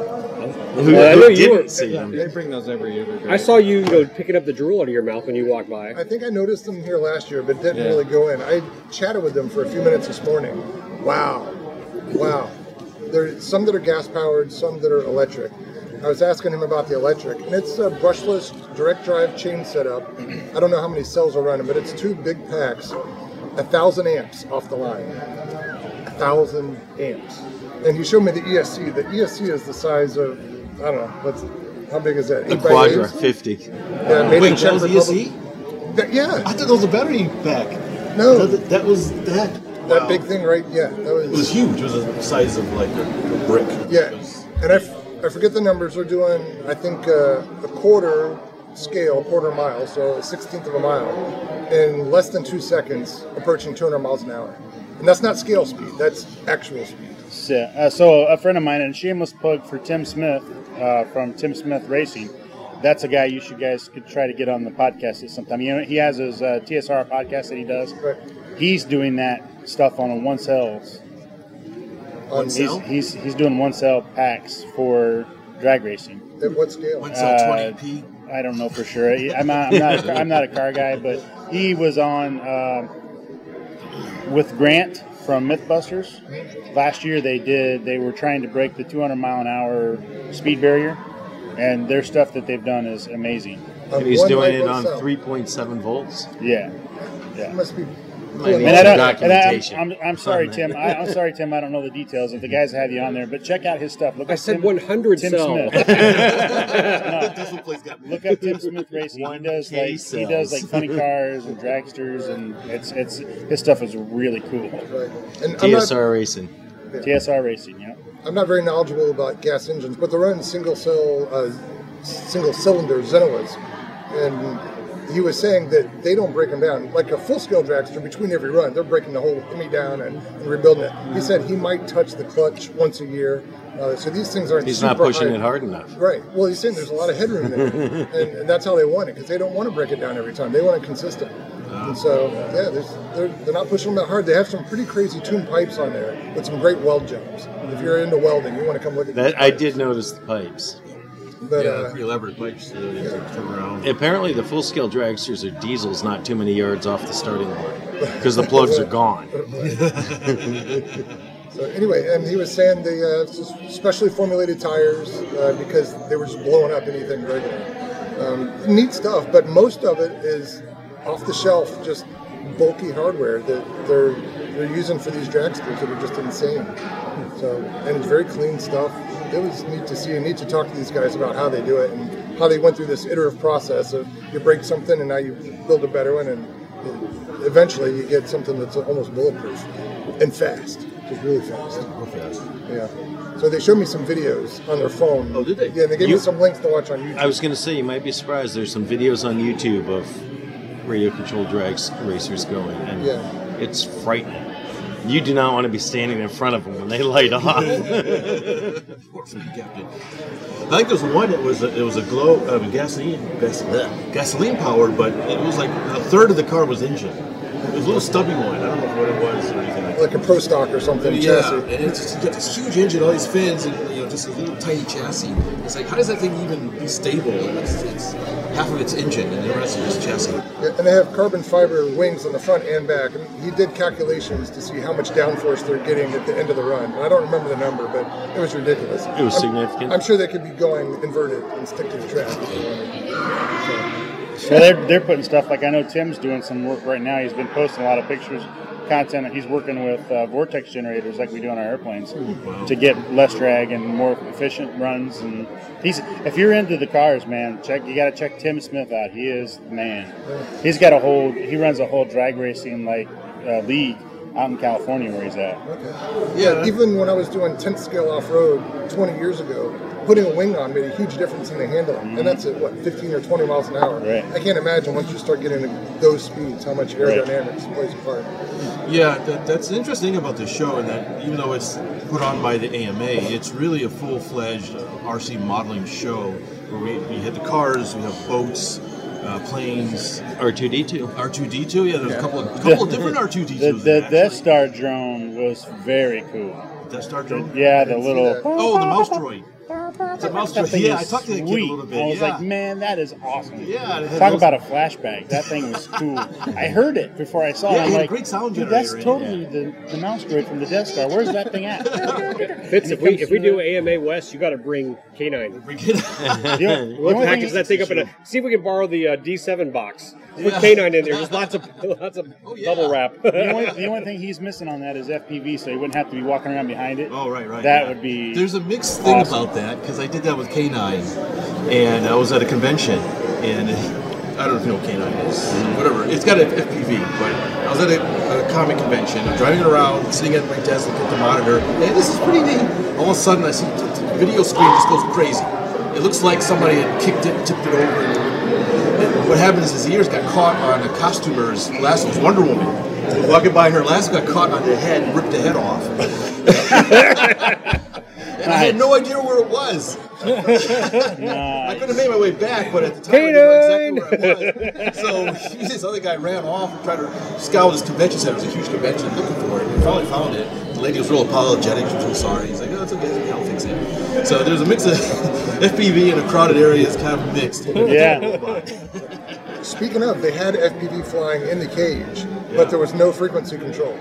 Who, Well, I who know you didn't were- see them? They bring those every year. I saw you, you know, picking up the drool out of your mouth when you walked by. I think I noticed them here last year, but didn't Yeah. really go in. I chatted with them for a few minutes this morning. Wow, wow. There's some that are gas powered, some that are electric. I was asking him about the electric, and it's a brushless direct drive chain setup. I don't know how many cells are running, but it's two big packs, a thousand amps off the line, a thousand amps. And he showed me the ESC. The ESC is the size of I don't know what's how big is that? The Quadra 50. Yeah, made Wait, Czech that was the Republic. ESC? That- yeah, I thought that was a battery pack. No. that, that was that. That Wow. big thing, right? Yeah, that was. It was huge. It was the size of like a, a brick. Yeah, and I, f- I forget the numbers. We're doing, I think, uh, a quarter scale, a quarter mile, so a sixteenth of a mile, in less than two seconds, approaching 200 miles an hour. And that's not scale speed. That's actual speed. So, uh, so a friend of mine, and shameless plug for Tim Smith uh, from Tim Smith Racing. That's a guy you should guys could try to get on the podcast at some time. You know, he has his uh, TSR podcast that he does. Right. He's doing that stuff on a one cells. On He's, cell? he's he's doing one cell packs for drag racing. at what scale? One cell Uh, 20p. I don't know for sure. I'm not, I'm not, a, I'm not a car guy, but he was on um with Grant from MythBusters. Last year they did. They were trying to break the 200 mile an hour speed barrier, and their stuff that they've done is amazing. On And he's doing it on 3.7 volts. Yeah, It yeah. must be. Might need And I some don't, and I, documentation. I'm, I'm sorry, Tim. I, I'm sorry, Tim. I don't know the details of the guys have you on there, but check out his stuff. Look I said Tim, 100 Tim cell. Smith. That's what place got me. Look up Tim Smith Racing. He does 1K like he does like funny cars and dragsters, and it's it's his stuff is really cool. Right. And I'm not, TSR Racing. TSR Racing, yeah. I'm not very knowledgeable about gas engines, but they're running single cell, uh, single cylinder Zenoahs, and he was saying that they don't break them down like a full scale dragster. Between every run, they're breaking the whole Hemi down and, and rebuilding it. He said he might touch the clutch once a year, uh, so these things aren't. He's not pushing high. it hard enough. Right. Well, he's saying there's a lot of headroom in it, and, and that's how they want it because they don't want to break it down every time. They want it consistent. And so, yeah, there's, they're, they're not pushing them that hard. They have some pretty crazy tuned pipes on there with some great weld jobs. If you're into welding, you want to come look at That I did notice the pipes. But yeah, uh, pretty elaborate pipes uh, you have to turn around. Apparently, the full-scale dragsters are diesels, not too many yards off the starting line, because the plugs are gone. So anyway, and he was saying the uh, specially formulated tires uh, because they were just blowing up anything regular. Um, neat stuff, but most of it is off the shelf, just bulky hardware that they're they're using for these dragsters that are just insane. So and it's very clean stuff. It was neat to see and neat to talk to these guys about how they do it and how they went through this iterative process of you break something and now you build a better one and eventually you get something that's almost bulletproof and fast, just really fast. Real fast. Yeah. So they showed me some videos on their phone. Oh, did they? Yeah, they gave You- me some links to watch on YouTube. I was going to say, you might be surprised. There's some videos on YouTube of radio-controlled drag racers going, and Yeah. it's frightening. You do not want to be standing in front of them when they light off. I think there was one that was a, it was a glow uh, gasoline gasoline powered, but it was like a third of the car was engine. It was a little stubby one. I don't know what it was or anything like that. like a pro stock or something. Yeah, chassis. and it's just, you got this huge engine, all these fins, and you know, just a little tiny chassis. It's like, how does that thing even be stable? It's, it's half of its engine, and the rest is just chassis. Yeah, and they have carbon fiber wings on the front and back. And he did calculations to see how much downforce they're getting at the end of the run. And I don't remember the number, but it was ridiculous. It was I'm- significant. I'm sure they could be going inverted and stick to the track. If they wanted. So they're they're putting stuff like I know Tim's doing some work right now. He's been posting a lot of pictures, content. He's working with uh, vortex generators like we do on our airplanes to get less drag and more efficient runs. And he's if you're into the cars, man, check you got to check Tim Smith out. He is the man. He's got a whole he runs a whole drag racing like uh, league out in California where he's at. Okay. Yeah, even when I was doing 10th scale off road 20 years ago, putting a wing on made a huge difference in the handling. And that's at what, 15 or 20 miles an hour? Right. I can't imagine once you start getting to those speeds how much aerodynamics plays a part. Yeah, that, that's interesting about the show, and that even though it's put on by the AMA, it's really a full-fledged uh, RC modeling show where we, we hit the cars, we have boats, uh, planes, R2D2. R2D2. Yeah, there's a couple of couple of different R2D2s. The, the. Death Star drone was very cool. Death Star drone. Yeah, the little. Oh, the mouse droid. It's a That droid. thing Yeah, I is talked to the kid a sweet. little bit. I was yeah. like, man, that is awesome. Yeah, it had Talk those- about a flashback. That thing was cool. I heard it before I saw Yeah, it. it I'm had a like, great sound dude, that's generator in it." totally the, the mouse droid from the Death Star. Where's that thing at? Fitz, if we if we do AMA West, you got to bring K9. We get- The only- the We'll only package thing- that thing up in a. See if we can borrow the uh, D7 box. Put Yeah. K9 in there. There's lots of lots of Oh, yeah. bubble wrap. the only, the only thing he's missing on that is FPV, so he wouldn't have to be walking around behind it. Oh, right, right. That yeah. would be. There's a mixed thing awesome. about that because I did that with K9, and I was at a convention, and I don't know if you know what K9 is, mm-hmm. whatever. It's got an FPV, but I was at a, a comic convention. I'm driving around, sitting at my desk, looking at the monitor. and this is pretty neat. All of a sudden, I see the video screen just goes crazy. It looks like somebody had kicked it, tipped it over. And what happened is his ears got caught on a costumer's was Wonder Woman. Walking by, her lasso got caught on the head and ripped the head off. and I had no idea where it was. I could have made my way back, but at the time I didn't know exactly where it was. So this other guy ran off and tried to scout this convention center. It was a huge convention looking for it. We finally found it. The lady was real apologetic. She was real sorry. He's like, oh, it's okay. I'll fix it. So there's a mix of FPV in a crowded area is kind of mixed. Yeah. Speaking of, they had FPV flying in the cage, but there was no frequency control.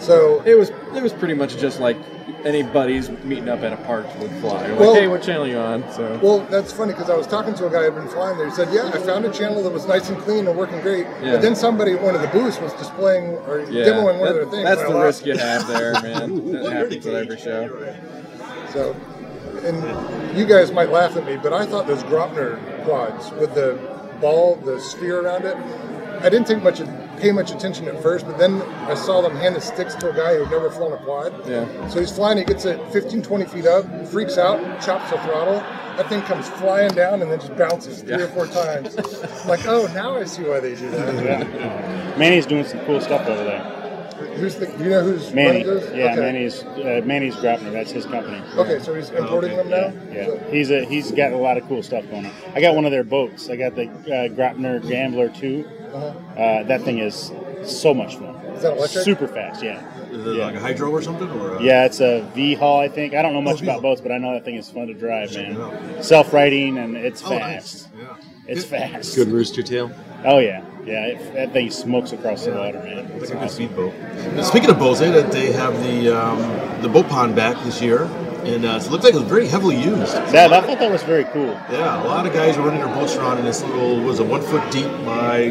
So It was it was pretty much just like any buddies meeting up at a park would fly. Like, Well- hey, what channel you on? So Well, that's funny because I was talking to a guy who'd been flying there. He said, "Yeah, I found a channel that was nice and clean and working great." Yeah. But then somebody at one of the booths was displaying or yeah, demoing one that- of their things. that's I the risk you have there, man. That happens at every show. So, and you guys might laugh at me, but I thought those Graupner quads with the ball, the sphere around it, I didn't think much, pay much attention at first, but then I saw them hand the sticks to a guy who'd never flown a quad. Yeah. So he's flying, he gets it 15, 20 feet up, freaks out, chops the throttle. That thing comes flying down and then just bounces three or four times. I'm like, oh, now I see why they do that. Manny's doing some cool stuff over there. Who's the, do you know who's Manny, running those? yeah, Okay. Manny's uh, Manny's Graupner. That's his company. Okay, so he's importing them now? Yeah, So- he's a he's got a lot of cool stuff going on. I got one of their boats. I got the uh, Graupner Gambler 2 Uh huh. that thing is so much fun. Uh-huh. Is that electric? Super fast, yeah. Is it Yeah. like a hydro or something? Or a, Yeah, it's a V hull, I think. I don't know much Oh, about boats, but I know that thing is fun to drive, man. Self-riding and it's Oh, fast. nice. Yeah. It's fast. Good rooster tail. Oh yeah, yeah. It, that thing smokes across the water, man. It's like a good speedboat. Now, speaking of boats, they, they have the um, the boat pond back this year, and uh, it looks like it's very heavily used. That, I thought that was very cool. Yeah, a lot of guys are running their boats around in this little was a one foot deep by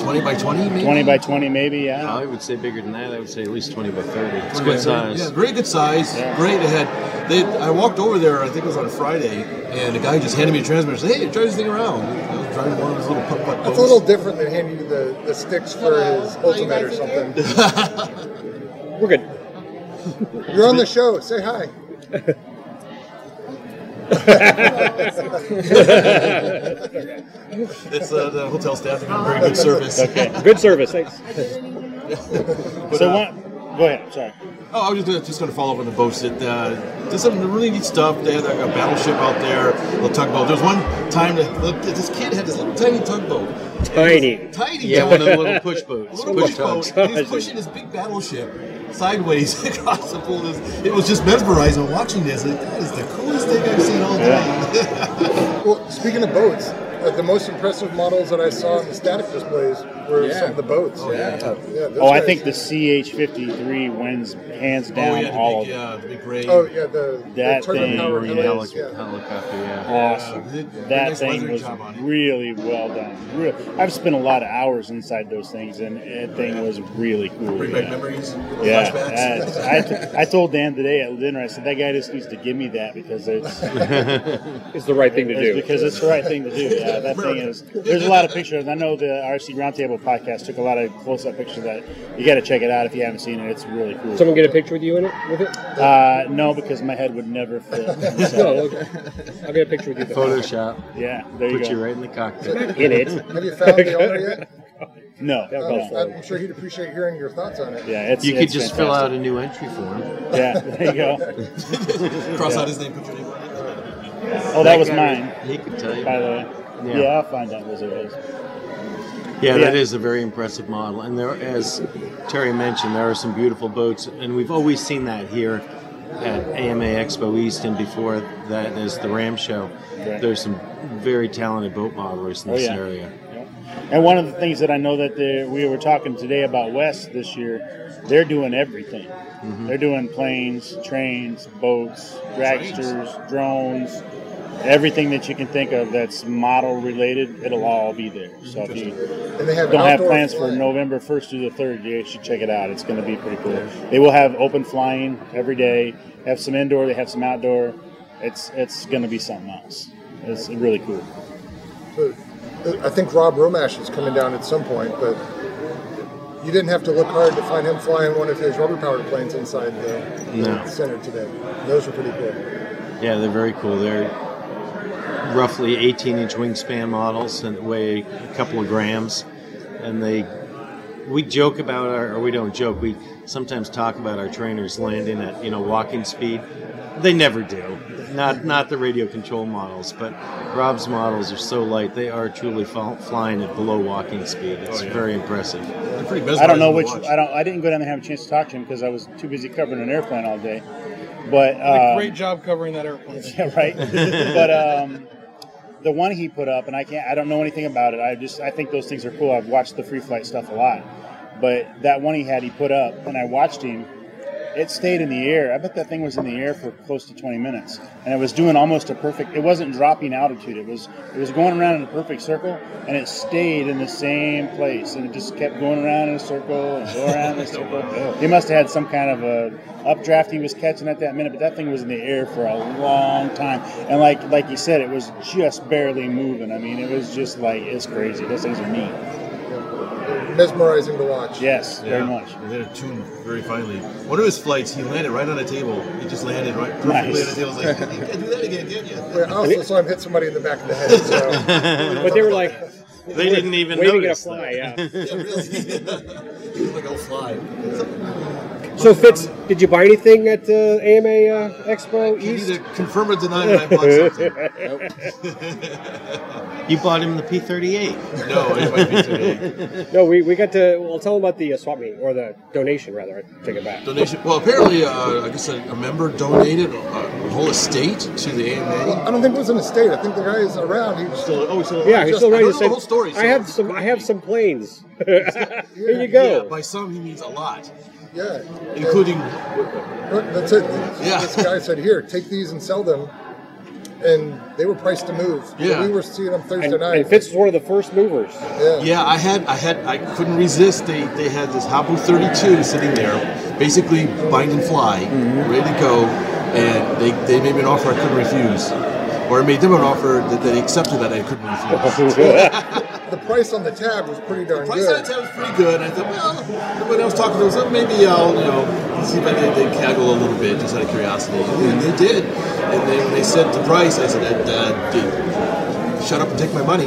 twenty by twenty, maybe 20 by 20 maybe, yeah. I would say bigger than that. I would say at least 20 by 30. It's 20 by good 30. size. Yeah, very good size. Yeah. Great. They had. They, I walked over there. I think it was on a Friday, and the guy just handed me a transmitter. and Said, "Hey, try this thing around." I was driving one of his little putt putt. It's a little different than handing you the, the sticks for his ultimate or something. We're good. You're on the show. Say hi. It's uh, the hotel staff. They've very good service. Okay. Good service. Thanks. so one, go ahead. Sorry. Oh, I was just gonna, just going to follow up on the boats. That uh, did some really neat stuff. They had like a battleship out there, a little tugboat. There was one time that look, this kid had this little tiny tugboat. Tiny. Tiny. Yeah, one of the little push boats. little push push boat. And he's pushing this big battleship sideways across the pool. It was just mesmerizing watching this. Like, that is the coolest thing I've seen all day. Well, speaking of boats, uh, the most impressive models that I saw in the static displays were Yeah. some of the boats. Oh, yeah. Yeah, those Oh, I think the CH-53 wins hands oh down yeah, all the big, of them. yeah, the big gray. Oh yeah, the, That the thing power really helis, yeah. helicopter, yeah. Awesome. They did a very That nice thing was job on it. really well done. Real, I've spent a lot of hours inside those things, and that thing was really cool. Bring back yeah. memories. Yeah, flashbacks. that- I, I told Dan today at dinner. I said that guy just needs to give me that because it's, It's the right thing to it's do. because it's the right thing to do. Yeah, that thing is. There's a lot of pictures. I know the RC Roundtable podcast. Took a lot of close up pictures of that. You got to check it out if you haven't seen it. It's really cool. Someone get a picture with you in it with it? Uh, no, because my head would never fit. No, okay. I'll get a picture with you. Photoshop. yeah, there you go. Put go. you right in the cockpit. in it. Have you found the owner yet? No, Yeah, no. go Uh, I'm sure he'd appreciate hearing your thoughts on it. yeah, it's You could it's just fill out a new entry form. Yeah, there you go. Cross out his name, put your name on it. Oh, that was guy, mine, He could tell you. by the way. Yeah. Yeah, I'll find out what it is. Yeah, that Yeah. is a very impressive model. And there, as Terry mentioned, there are some beautiful boats, and we've always seen that here at AMA Expo East, and before that is the WRAM Show. Right. There's some very talented boat modelers in Oh, this yeah. area. And one of the things that I know that the, we were talking today about West this year, they're doing everything. Mm-hmm. They're doing planes, trains, boats, dragsters, drones, everything that you can think of that's model related. It'll all be there. So if you And they have don't have outdoor plans for. November 1st through the 3rd, you should check it out. It's going to be pretty cool. They will have open flying every day. Have some indoor. They have some outdoor. It's it's going to be something else. It's really cool. So, uh, I think Rob Romash is coming down at some point, but you didn't have to look hard to find him flying one of his rubber powered planes inside the, No. the center today. Those were pretty cool. Yeah, they're very cool. They're roughly 18 inch wingspan models and weigh a couple of grams. And they, we joke about our, or we don't joke, we sometimes talk about our trainers landing at, you know, walking speed. They never do. Not not the radio control models, but Rob's models are so light, they are truly fall, flying at below walking speed. Oh, it's very impressive. They're pretty I don't know which. watch. I don't. I didn't go down there and have a chance to talk to him because I was too busy covering an airplane all day. But uh, Great job covering that airplane. yeah, right. but um, the one he put up, and I can't. I don't know anything about it. I just. I think those things are cool. I've watched the free flight stuff a lot. But that one he had, he put up, and I watched him. It stayed in the air. I bet that thing was in the air for close to 20 minutes, and it was doing almost a perfect. It wasn't dropping altitude. It was. It was going around in a perfect circle, and it stayed in the same place, and it just kept going around in a circle and going around in a circle. Oh, he must have had some kind of a updraft he was catching at that minute, but that thing was in the air for a long time, and like like you said, it was just barely moving. I mean, it was just like it's crazy. Those things are neat. Mesmerizing to watch. Yes, very much. And then it tuned very finely. One of his flights, he landed right on a table. He just landed right perfectly Nice. on the table. It's like, you can't do that again, can you? Yeah, I also saw him hit somebody in the back of the head. So. But they were like They didn't even waving notice. at a fly. Yeah. Yeah, really. he was like, oh, fly. So Fitz, did you buy anything at the AMA uh, Expo Can East? either confirm or deny that I bought something. You bought him the P38. No, it might be today. No, we, we got to. Well, tell them about the uh, swap meet or the donation rather. I take it back. Donation. Well, apparently, uh, I guess a, a member donated a, a whole estate to the AMA. I don't think it was an estate. I think the guy is around. He Still, oh, still, Yeah, he's just- still I ready don't to know the whole story. I have so- some. I have some planes. Here you Yeah, go. by some, he means a lot, yeah. including. And that's it. Yeah. This guy said, "Here, take these and sell them." And they were priced to move. So Yeah. we were seeing them Thursday and, night. and Fitz was one of the first movers. yeah. Yeah, I had, I had, I couldn't resist. They, they had this Habu 32 sitting there, basically bind and fly, mm-hmm. ready to go, and they, they made me an offer I couldn't refuse, or I made them an offer that they accepted that I couldn't refuse. The price on the tab was pretty darn the Price good. Price on the tab was pretty good. I thought, well, when I was talking to them, so maybe I'll, you know, see if I can they haggle a little bit, just out of curiosity. And they did. And then when they said the price, I said, uh, uh, dude, shut up and take my money.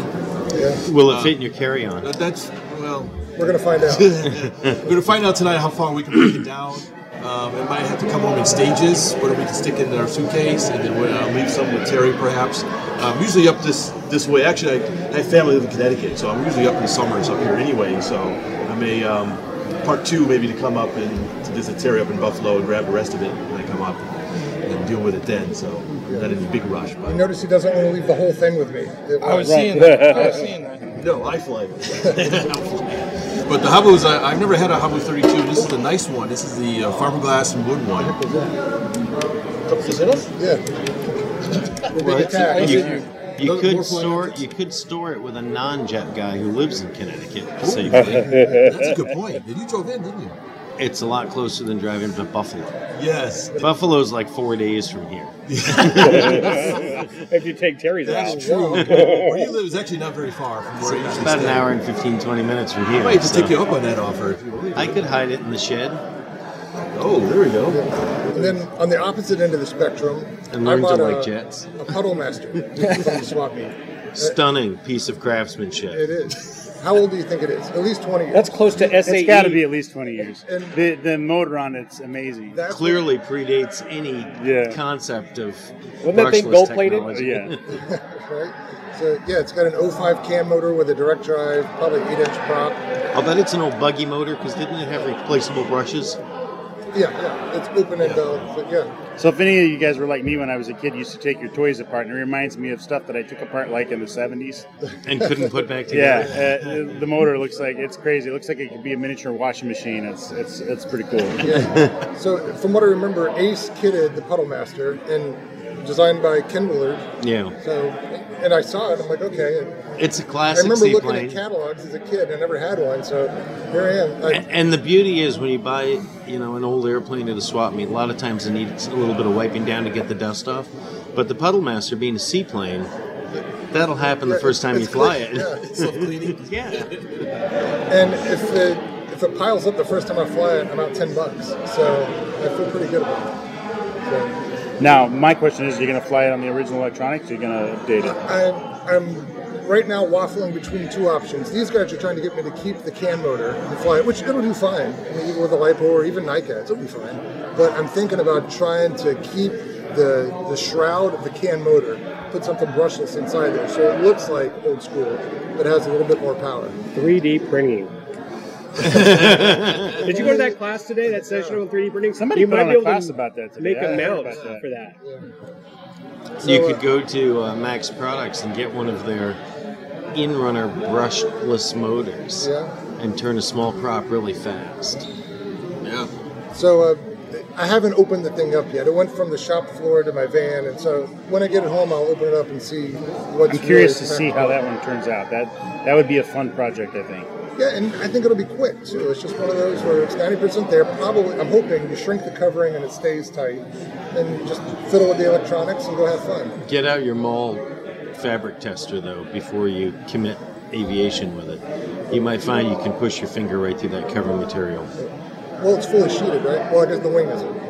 Yeah. Will it uh, fit in your carry-on? Uh, that's, well, We're gonna find out. we're going to find out tonight how far we can break it down. Um, it might have to come home in stages, where we can stick it in our suitcase, and then we'll uh, leave some with Terry, perhaps. Um, usually up this this way. Actually, I, I have family live in Connecticut, so I'm usually up in the summers up here anyway. So I may um, part two maybe to come up and to visit Terry up in Buffalo and grab the rest of it when I come up and deal with it then. So not in a big rush. You But notice he doesn't want to leave the whole thing with me. I was Right. seeing that. I was seeing that. No, I fly. but the Habus, I, I've never had a Habu 32. This is the nice one. This is the uh, fiberglass and wood one. Yeah. The. You, you could store rockets? you could store it with a non-jet guy who lives in Connecticut safely. That's a good point. Did you drove in, didn't you? It's a lot closer than driving to Buffalo. Yes, Buffalo's like four days from here. if you take Terry's out. that's true. Where you live is actually not very far from where you It's usually about an hour and 15, 20 minutes from here. I might just so take you up on that offer if you I could hide it in the shed Oh, there we go. And then on the opposite end of the spectrum, and I learn to bought like a, jets. a Puddle Master from the swap meet. Stunning piece of craftsmanship. It is. How old do you think it is? At least 20 years. That's close to SAE. It's got to be at least 20 years. And- The the motor on it's amazing. That's Clearly predates any Yeah. concept of Wasn't that thing brushless gold-plated? technology. yeah. right. So yeah, it's got an 05 can motor with a direct drive, probably 8 inch prop. I'll bet it's an old buggy motor because didn't it have replaceable brushes? Yeah, yeah. It's open and uh, but yeah. So if any of you guys were like me when I was a kid, used to take your toys apart, and it reminds me of stuff that I took apart like in the 70s. And couldn't put back Yeah, together. uh, the motor looks like it's crazy. It looks like it could be a miniature washing machine. It's it's it's pretty cool. Yeah. so from what I remember, Ace kitted the Puddle Master and designed by Ken Willard. Yeah. So, and I saw it. I'm like, okay. It's a classic I remember looking at catalogs as a kid. I never had one, so here I am. And, and the beauty is when you buy, you know, an old airplane at a swap meet, a lot of times it needs a little bit of wiping down to get the dust off. But the Puddle Master, being a seaplane, that'll happen the first time you fly quick, it. yeah. Yeah. And if it if it piles up the first time I fly it, I'm out ten bucks. So I feel pretty good about it. So Now, my question is: You're going to fly it on the original electronics? Or you're going to update it? I'm I'm right now waffling between two options. These guys are trying to get me to keep the can motor and fly it, which it'll do fine. I mean, even with a lipo or even NICADs, it'll be fine. But I'm thinking about trying to keep the the shroud of the can motor, put something brushless inside there, so it looks like old school, but has a little bit more power. 3D printing. Did you go to that class today? That session on 3D printing? Somebody you put might on be a able class to about that today. make I a heard mount that. for that. So, you uh, could go to uh, Maxx Products and get one of their in-runner brushless motors Yeah. and turn a small prop really fast. Yeah. So uh, I haven't opened the thing up yet. It went from the shop floor to my van, and so when I get it home, I'll open it up and see what's. I'm curious really to see how that one turns out. That that would be a fun project, I think. Yeah, and I think it'll be quick too. It's just one of those where it's ninety percent there. Probably, I'm hoping you shrink the covering and it stays tight, and just fiddle with the electronics and go have fun. Get out your Maule fabric tester though before you commit aviation with it. You might find you can push your finger right through that cover material. Well, it's fully sheeted, right? Well, I guess the wing isn't.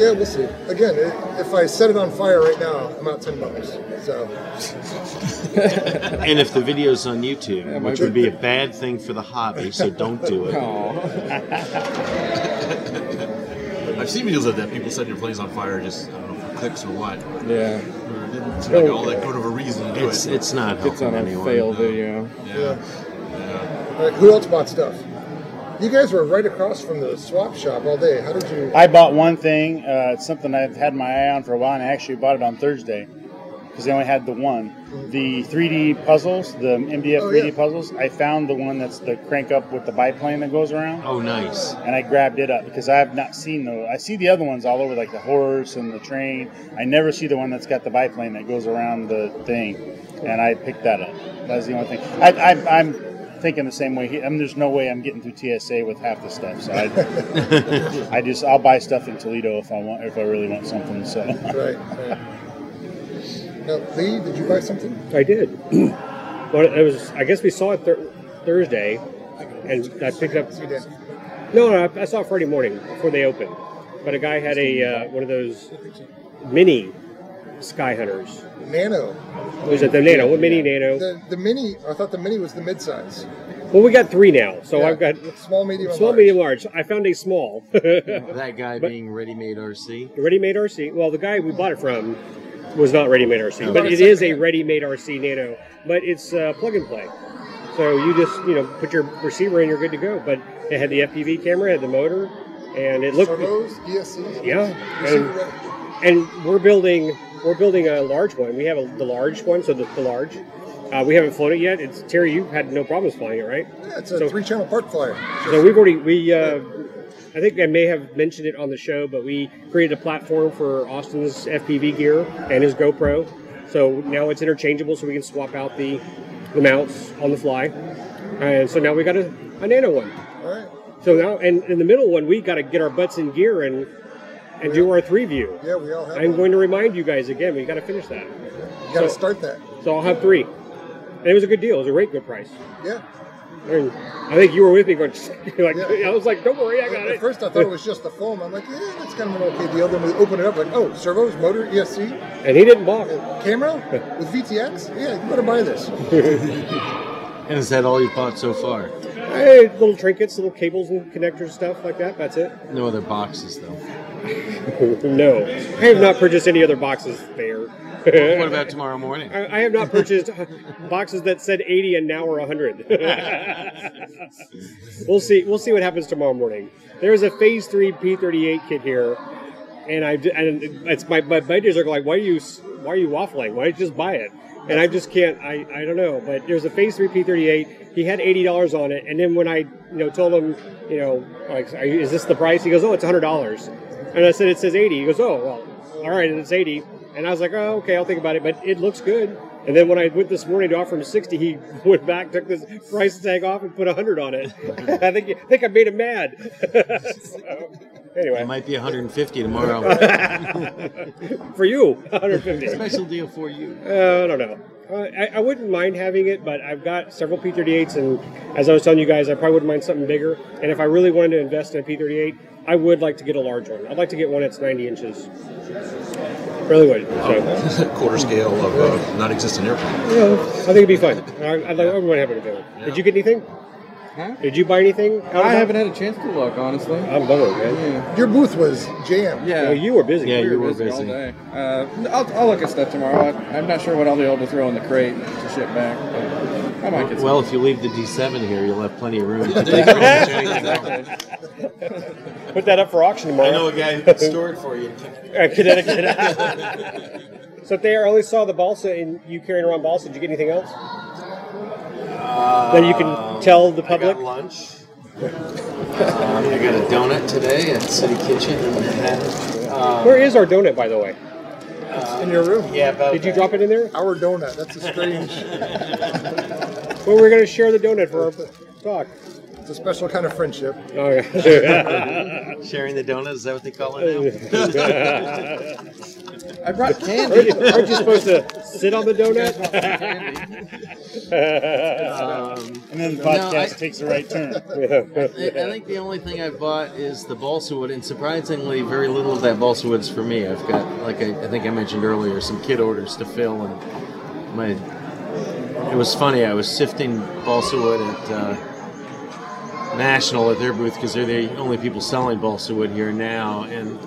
Yeah, yeah we'll see. Again, i if I set it on fire right now, I'm out ten bucks. So And if the video's on YouTube, my- which would be a bad thing for the hobby, so don't do it. I've seen videos of that. People setting their planes on fire just, I don't know, for clicks or what. Yeah, Or it didn't seem like all that good of a reason to do It's it. it's not it's helping on a anyone. fail video. yeah. All right, who else bought stuff? You guys were right across from the swap shop all day. How did you? I bought one thing. Uh, it's something I've had my eye on for a while, and I actually bought it on Thursday because they only had the one. The 3D puzzles, the MDF Oh, 3D yeah. puzzles. I found the one that's the crank up with the biplane that goes around, Oh, nice. and I grabbed it up because I have not seen those. I see the other ones all over, like the horse and the train. I never see the one that's got the biplane that goes around the thing, and I picked that up. That's the only thing. I, I, I'm thinking the same way. He, I mean, there's no way I'm getting through TSA with half the stuff. So I, I just I'll buy stuff in Toledo if I want if I really want something. So Right. right. Now, Lee, did you buy something? I did. well, it was. I guess we saw it thir- Thursday, and I picked up. No, no, I- I saw it Friday morning before they opened. But a guy had a uh, one of those mini sky hunters. Nano. Was it the Nano? What mini Nano? The the mini. I thought the mini was the midsize. Well, we got three now, so Yeah. I've got small, medium, and small, large. medium, large. I found a small That guy But- being ready-made RC. ready-made RC. Well, the guy we bought it from was not ready-made RC, Oh. but it is a ready-made RC Nano. But it's uh, plug and play, so you just you know put your receiver in, you're good to go. But it had the FPV camera, had the motor, and it looked Servos, ESCs. Yeah, and- and we're building we're building a large one. We have a, the large one, so the, the large. Uh, we haven't flown it yet. It's Terry. You had no problems flying it, right? Yeah, it's a So- three-channel park flyer. So we've already we. Uh, I think I may have mentioned it on the show, but we created a platform for Austin's FPV gear and his GoPro. So now it's interchangeable, so we can swap out the the mounts on the fly. And so now we got a, a Nano one. All right. So now, and in the middle one, we got to get our butts in gear and and do our three view. Yeah, we all have. I'm one. going to remind you guys again. We got to finish that. You got to so- start that. So I'll have three. And it was a good deal. It was a great good price. Yeah. And I think you were with me going like Yeah. I was like, don't worry, I got At it. first, I thought it was just the foam. I'm like, yeah, that's kind of an okay deal. Then we open it up, like, oh, servos, motor, ESC, And he didn't balk. Uh, camera with VTX. Yeah, you better buy this. And is that all you've bought so far? Hey, little trinkets, little cables and connectors, stuff like that. That's it. No other boxes, though. no, I have not purchased any other boxes there. What about tomorrow morning? I, I have not purchased uh, boxes that said 80 and now are 100. we'll see. We'll see what happens tomorrow morning. There is a Phase Three P38 kit here, and I and it's my my buddies are like, why are you why are you waffling? Why don't you just buy it? And I just can't. I, I don't know. But there's a Phase Three P38. He had eighty dollars on it, and then when I you know told him you know like is this the price? He goes, oh, it's hundred dollars. And I said it says eighty. He goes, oh well, all right, and it's eighty. And I was like, oh okay, I'll think about it. But it looks good. And then when I went this morning to offer him sixty, he went back, took this price tag off, and put hundred on it. I think I think I made him mad. So, anyway, It might be 150 tomorrow. for you, 150. Special deal for you. Uh, I don't know. Uh, I, I wouldn't mind having it, but I've got several P38s, and as I was telling you guys, I probably wouldn't mind something bigger. And if I really wanted to invest in a P38, I would like to get a large one. I'd like to get one that's 90 inches. Really would. So, Quarter scale of a non-existent airplane. yeah, I think it'd be fun. I, I'd like everyone having a good one. Did you get anything? Huh? Did you buy anything? out I that? haven't had a chance to look, honestly. I'm bummed, man. Yeah. Your booth was jammed. Yeah. Well, you were busy. Yeah, We you were were busy, all day. Uh, I'll, I'll look at stuff tomorrow. I, I'm not sure what I'll be able to throw in the crate to ship back, but I might get some. Well, if you leave the D7 here, you'll have plenty of room. to There you take go. exactly. Put that up for auction tomorrow. I know a guy who can store it for you. Uh, Connecticut. so there, I only saw the balsa and you carrying around balsa. Did you get anything else? That you can tell the public? I public? got lunch. Um, I got a donut today at City Kitchen in Manhattan. Um, Where is our donut, by the way? In your room. yeah, about Did you drop it in there? Our donut. That's a strange. Well, we're going to share the donut for our talk. It's a special kind of friendship. Oh, yeah. sharing the donuts, is that what they call it now? I brought aren't, candy. you, aren't you supposed to sit on the donut? um, And then the No, podcast I- takes the right turn. I I think the only thing I've bought is the balsa wood, and surprisingly, very little of that balsa wood is for me. I've got, like I, I think I mentioned earlier, some kit orders to fill, and my. It was funny. I was sifting balsa wood at uh, National at their booth because they're the only people selling balsa wood here now, and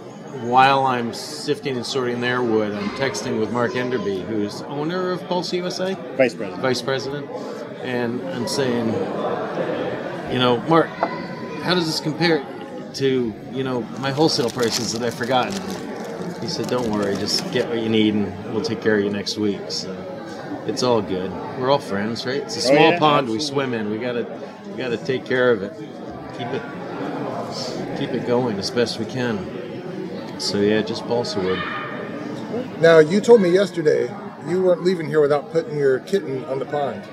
while I'm sifting and sorting their wood, I'm texting with Mark Enderby, who's owner of Balsa USA Vice President. vice president, and I'm saying, you know, Mark, how does this compare to you know my wholesale prices that I've forgotten? He said, "Don't worry, just get what you need, and we'll take care of you next week." So it's all good. We're all friends, right? It's a Oh, small yeah, pond we swim in. We gotta we gotta take care of it, keep it keep it going as best we can. So yeah, just balsa wood. Now, you told me yesterday you weren't leaving here without putting your kitten on the pond.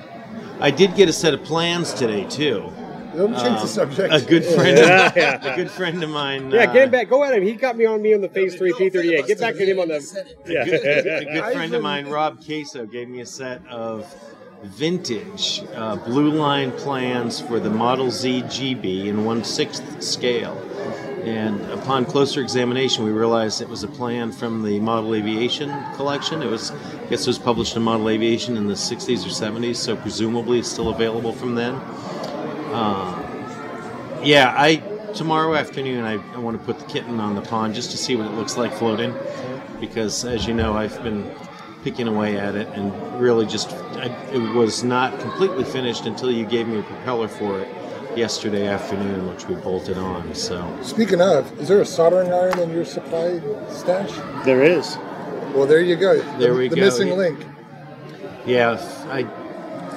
I did get a set of plans today too. Don't change the Um, subject. A good friend, of, Yeah. a good friend of mine. Yeah, uh, get him back. Go at him. He got me on me on the Phase 3 P38. Get back at him on the. Yeah. a good I've friend of mine, Rob Queso, gave me a set of vintage uh, blue line plans for the Model Z GB in one sixth scale. And upon closer examination, we realized it was a plan from the Model Aviation collection. It was, I guess, it was published in Model Aviation in the 60s or 70s, so presumably it's still available from then. Uh, yeah, I tomorrow afternoon I, I want to put the kitten on the pond just to see what it looks like floating, because as you know I've been picking away at it and really just I, it was not completely finished until you gave me a propeller for it yesterday afternoon, which we bolted on. So Speaking of, is there a soldering iron in your supply stash? There is. Well, there you go. There the, we the go. The missing Yeah. link. yeah, I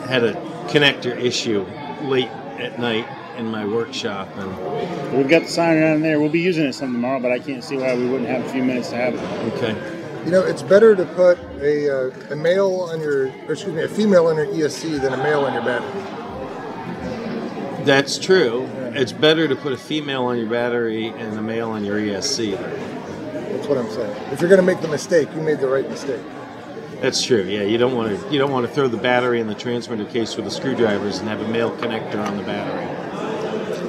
had a connector issue late at night in my workshop and We've got the sign on there. We'll be using it some tomorrow, but I can't see why we wouldn't have a few minutes to have it. okay. You know, it's better to put a, uh, a male on your, or excuse me, a female on your ESC than a male on your battery. That's true. It's better to put a female on your battery and a male on your ESC. That's what I'm saying. If you're going to make the mistake, you made the right mistake. That's true. Yeah, you don't want to you don't want to throw the battery in the transmitter case with the screwdrivers and have a male connector on the battery.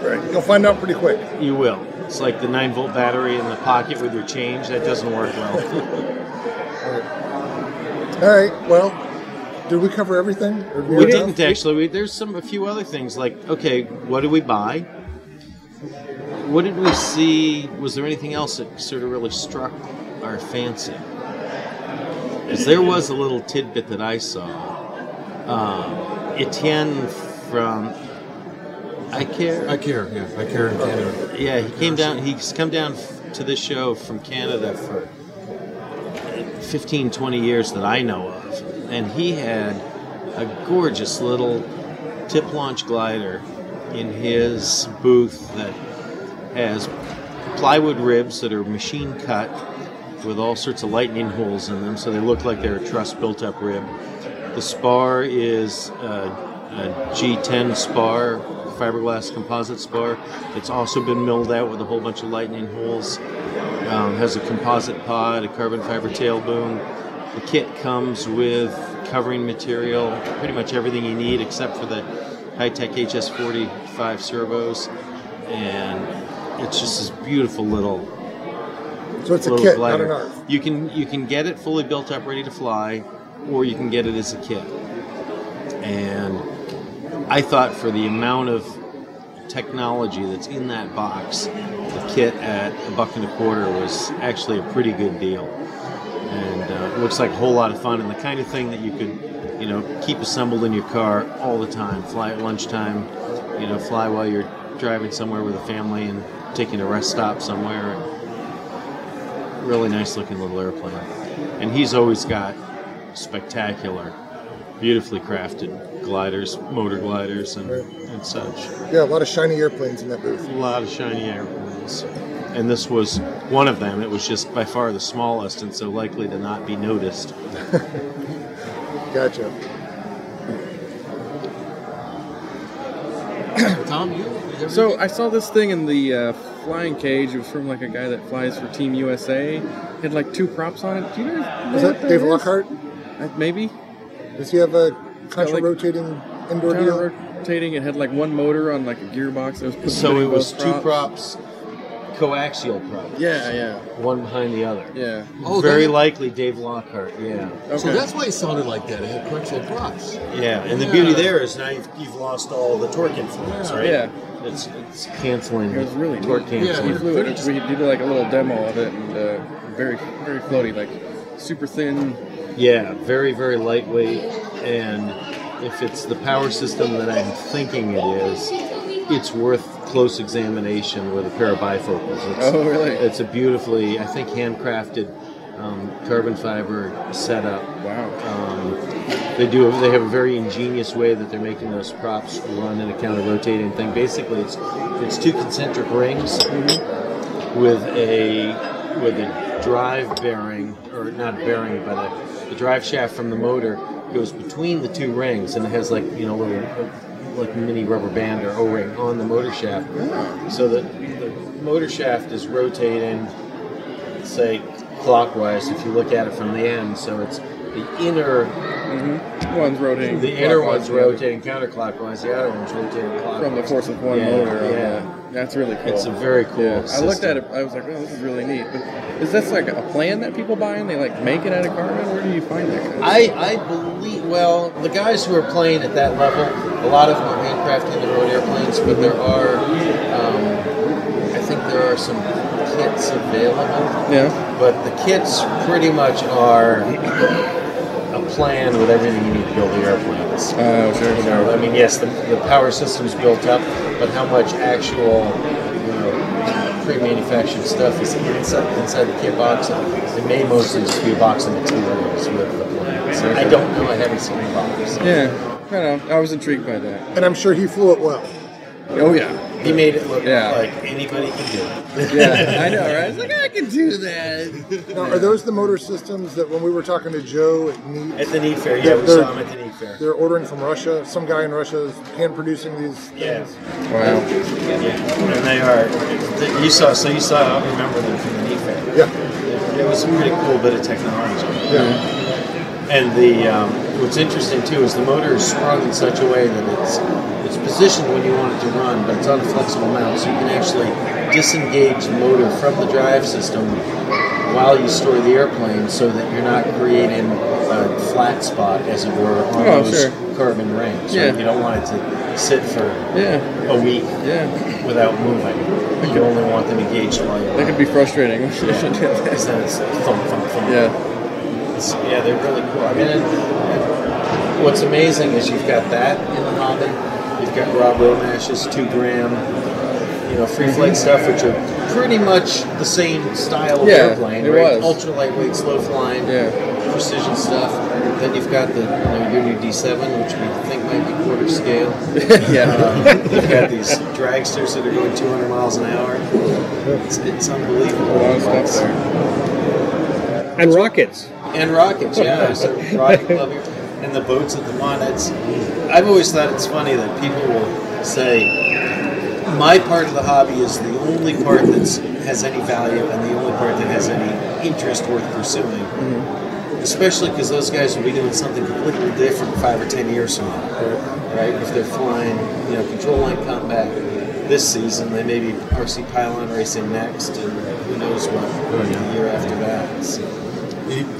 Right. You'll find out pretty quick. You will. It's like the nine volt battery in the pocket with your change. That doesn't work well. All right. Well, did we cover everything? Or we didn't enough? actually. We, there's some a few other things like okay, what did we buy? What did we see? Was there anything else that sort of really struck our fancy? Because there was a little tidbit that I saw. Um, Etienne from ICARE. I care. Yeah, ICARE in Canada. Yeah, he came down. He's come down f- to this show from Canada for 15, 20 years that I know of, and he had a gorgeous little tip launch glider in his booth that has plywood ribs that are machine cut with all sorts of lightning holes in them, so they look like they're a truss built up rib. The spar is a, a G10 spar, fiberglass composite spar. It's also been milled out with a whole bunch of lightning holes. Um, has a composite pod, a carbon fiber tail boom. The kit comes with covering material, pretty much everything you need except for the high-tech HS45 servos, and it's just this beautiful little So it's a kit, glider. not an. You can you can get it fully built up, ready to fly, or you can get it as a kit. And I thought for the amount of technology that's in that box, the kit at a buck and a quarter was actually a pretty good deal. And uh, it looks like a whole lot of fun and the kind of thing that you could, you know, keep assembled in your car all the time. Fly at lunchtime, you know, fly while you're driving somewhere with a family and taking a rest stop somewhere. And really nice looking little airplane. And he's always got spectacular, beautifully crafted gliders, motor gliders, and, and such. Yeah, a lot of shiny airplanes in that booth. A lot of shiny airplanes. And this was one of them. It was just by far the smallest and so likely to not be noticed. Gotcha. Tom, you? you So? I saw this thing in the uh, flying cage. It was from like a guy that flies for Team USA. It had like two props on it. Do you know? Is what that Dave is? Lockhart? Uh, maybe. Does he have a like- contra rotating indoor deal? Counter rotating. It had like one motor on like a gearbox that was So it was both two props, coaxial props. Yeah, yeah, One behind the other. yeah. Oh, Very that- likely Dave Lockhart, yeah. Okay. So that's why it sounded like that. It had coaxial props. Yeah, and the beauty there is now you've, you've lost all the torque influence, right? Yeah. It's, it's canceling, It was really torque neat. Yeah, canceling. We flew it. We did like a little demo of it, and uh, very, very floaty, like super thin. Yeah, very, very lightweight. And if it's the power system that I'm thinking it is, it's worth close examination with a pair of bifocals. It's, Oh, really? It's a beautifully, I think, handcrafted um, carbon fiber setup. Wow. Um, they do. They have a very ingenious way that they're making those props run in a counter-rotating thing. Basically, it's it's two concentric rings with a with a drive bearing, or not bearing, but a, the drive shaft from the motor goes between the two rings, and it has like you know little like mini rubber band or O-ring on the motor shaft, so that the motor shaft is rotating, say clockwise if you look at it from the end. So it's the inner One's rotating. the inner one's rotating counterclockwise, the outer one's rotating clockwise. from the force of one Yeah, motor. on yeah. that's really cool. It's a very cool Yeah, I looked at it. I was like, oh, this is really neat. But is this like a plan that people buy and they like make it out of carbon? Where do you find that? Kind of I, I believe, well, the guys who are playing at that level, a lot of them are handcrafted in road airplanes, but there are, um, I think there are some kits available. Yeah. But the kits pretty much are plan with everything you need to build the airplanes. Oh, sure, You know, I mean, yes, the, the power system's built up, but how much actual, you know, pre-manufactured stuff is inside, inside the kit box? It may mostly just be a box of materials with the plans. I don't know. I haven't seen the box. Yeah. I know. I was intrigued by that. And I'm sure he flew it well. Oh yeah. He made it look Yeah. like anybody could do it. Yeah, I know, right? It's like I can do that. Now, are those the motor systems that when we were talking to Joe at NEAT, At the NEAT Fair, yeah, we They're- saw him at the NEAT Fair. they're ordering from Russia? Some guy in Russia is hand producing these Yeah. things? Wow. Yeah, and they are. You saw, so you saw. I remember them from the NEAT Fair. Yeah. It was a pretty cool bit of technology. Yeah. And the um, what's interesting too is the motor is sprung in such a way that it's it's positioned when you want it to run, but it's on a flexible mount, so you can actually disengage the motor from the drive system while you store the airplane, so that you're not creating a flat spot, as it were, on Oh, those sure. carbon rings. Yeah. Right? You don't want it to sit for Yeah. a week Yeah. without moving. You only want them engaged while you're That could be frustrating. because then it's thump, thump, thump. yeah. It's- yeah, they're really cool. I mean, what's amazing is you've got that in the hobby. You've got Rob Romash's two gram, you know, free flight stuff, which are pretty much the same style of Yeah, airplane, it right? was. Ultra lightweight, slow flying, Yeah. precision stuff. Then you've got the you know, your new D7, which we think might be quarter scale. Yeah. Um, you've got these dragsters that are going 200 miles an hour. It's, it's unbelievable. A lot of stuff there. And rockets. And rockets, yeah. So rocket club And the boats at the one. It's I've always thought it's funny that people will say my part of the hobby is the only part that has any value and the only part that has any interest worth pursuing. Mm-hmm. Especially because those guys will be doing something completely different five or ten years from now, right? If they're flying, you know, control line combat this season, they may be RC pylon racing next, and who knows what oh, the year after that. So.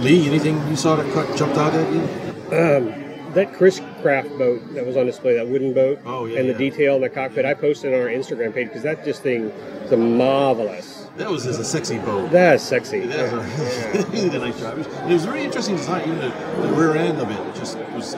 Lee, anything you saw that jumped out at you? Um, that Chris Craft boat that was on display, that wooden boat, Oh, yeah, and the yeah. detail in the cockpit, I posted on our Instagram page because that just thing is a marvelous. That was just a sexy boat. That's sexy. That a, he did a nice job. It was, a very interesting design. Even the, the rear end of it it just was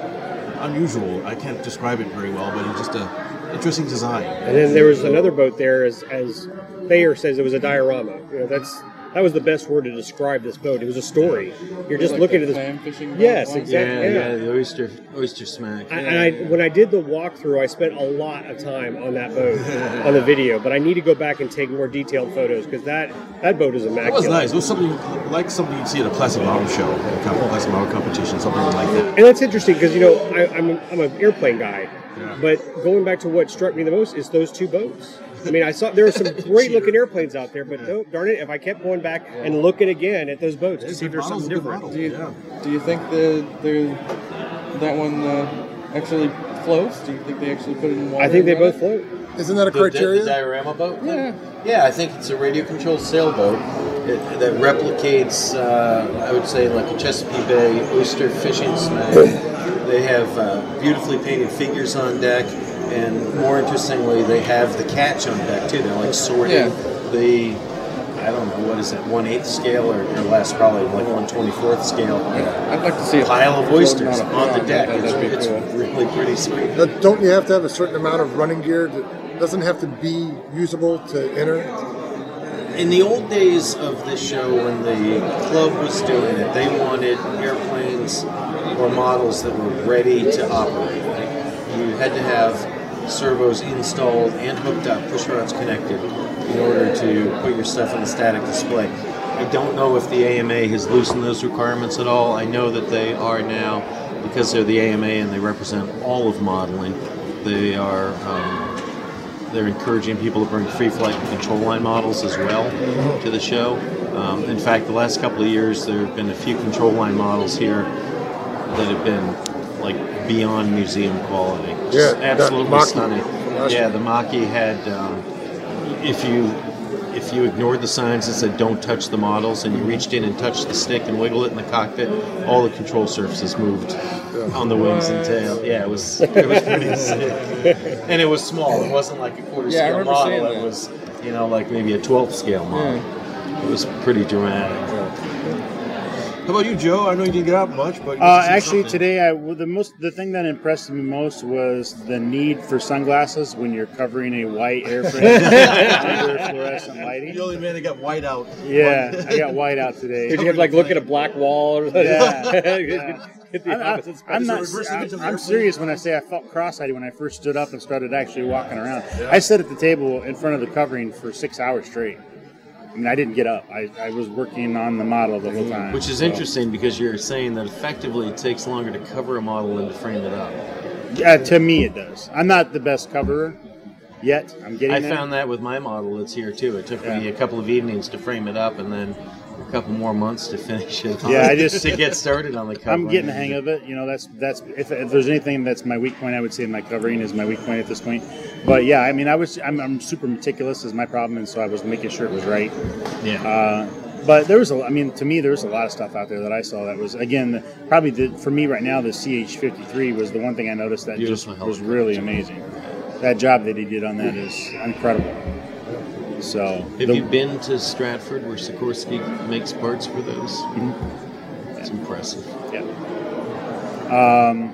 unusual. I can't describe it very well, but it was just a interesting design. And then there was another boat there, as as Thayer says, it was a diorama. You know, that's that was the best word to describe this boat. It was a story. You're just Like looking at this. clam fishing boat Yes, one? exactly. Yeah, Yeah. yeah, the oyster oyster smack. I, and I, when I did the walkthrough, I spent a lot of time on that boat on the video. But I need to go back and take more detailed photos because that that boat is It immaculate. was nice. It was something like something you'd see at a plastic model show, a kind of plastic model competition, something like that. And that's interesting because you know I, I'm an, I'm an airplane guy, Yeah. but going back to what struck me the most is those two boats. I mean, I saw there were some great looking airplanes out there, but no, darn it, if I kept going back and looking again at those boats to see if there's something different. Do you, Yeah. do you think the, the that one uh, actually floats? Do you think they actually put it in water? I think they both it? float. Isn't that a The, the, criteria? the diorama boat? Yeah. Yeah, I think it's a radio controlled sailboat it, that replicates, uh, I would say, like a Chesapeake Bay oyster fishing smack. They have uh, beautifully painted figures on deck, and more interestingly, they have the catch on deck too. They're like sorting Yeah. the, I don't know, what is it, 1 8th scale or, or less, probably like 1 24th scale I'd like to see a pile of oysters a on the deck. That- It's, That'd be it's cool. really pretty sweet. Now, don't you have to have a certain amount of running gear that doesn't have to be usable to enter? in the old days of this show, when the club was doing it, they wanted airplanes or models that were ready to operate. Like you had to have servos installed and hooked up, push rods connected, in order to put your stuff on the static display. I don't know if the AMA has loosened those requirements at all. I know that they are now, because they're the AMA and they represent all of modeling. They are um, they're encouraging people to bring free flight and control line models as well to the show. Um, in fact, the last couple of years, there have been a few control line models here that have been like beyond museum quality. Just Yeah, absolutely Mach-E stunning. Yeah, the Mach-E had. Um, if you if you ignored the signs that said "Don't touch the models" and you reached in and touched the stick and wiggled it in the cockpit, all the control surfaces moved on the wings and tail. Yeah, it was it was pretty sick, and it was small. It wasn't like a quarter Yeah, scale model. It was you know like maybe a 12th scale model. It was pretty dramatic. How about you, Joe? I know you didn't get out much, but you Uh, must have seen actually, something. today, I well, the most the thing that impressed me most was the need for sunglasses when you're covering a white airframe under fluorescent lighting. the only man that got white out. Yeah, I got white out today. Did you have like look at a black wall or something? Yeah. Hit I'm, I- opposite I'm not. I'm, image of the I'm serious when I say I felt cross-eyed when I first stood up and started actually walking around. I sat at the table in front of the covering for six hours straight. I mean, I didn't get up. I, I was working on the model the whole time. Which is so. interesting because you're saying that effectively it takes longer to cover a model than to frame it up. Yeah, to me it does. I'm not the best coverer yet. I'm getting I there. found that with my model that's here too. It took me a couple of evenings to frame it up and then a couple more months to finish it. Yeah, I just- to get started on the cover. I'm getting the hang of it. You know, that's that's if, if there's anything that's my weak point, I would say my covering is my weak point at this point. But yeah, I mean, I was I'm, I'm super meticulous is my problem, and so I was making sure it was right. Yeah. Uh, but there was a, I mean, to me, there was a lot of stuff out there that I saw that was again probably the, for me right now the CH53 was the one thing I noticed that Beautiful just was really amazing. That job that he did on that is incredible. So Have the- you been to Stratford where Sikorsky makes parts for those? Mm-hmm. It's impressive. Yeah. Um,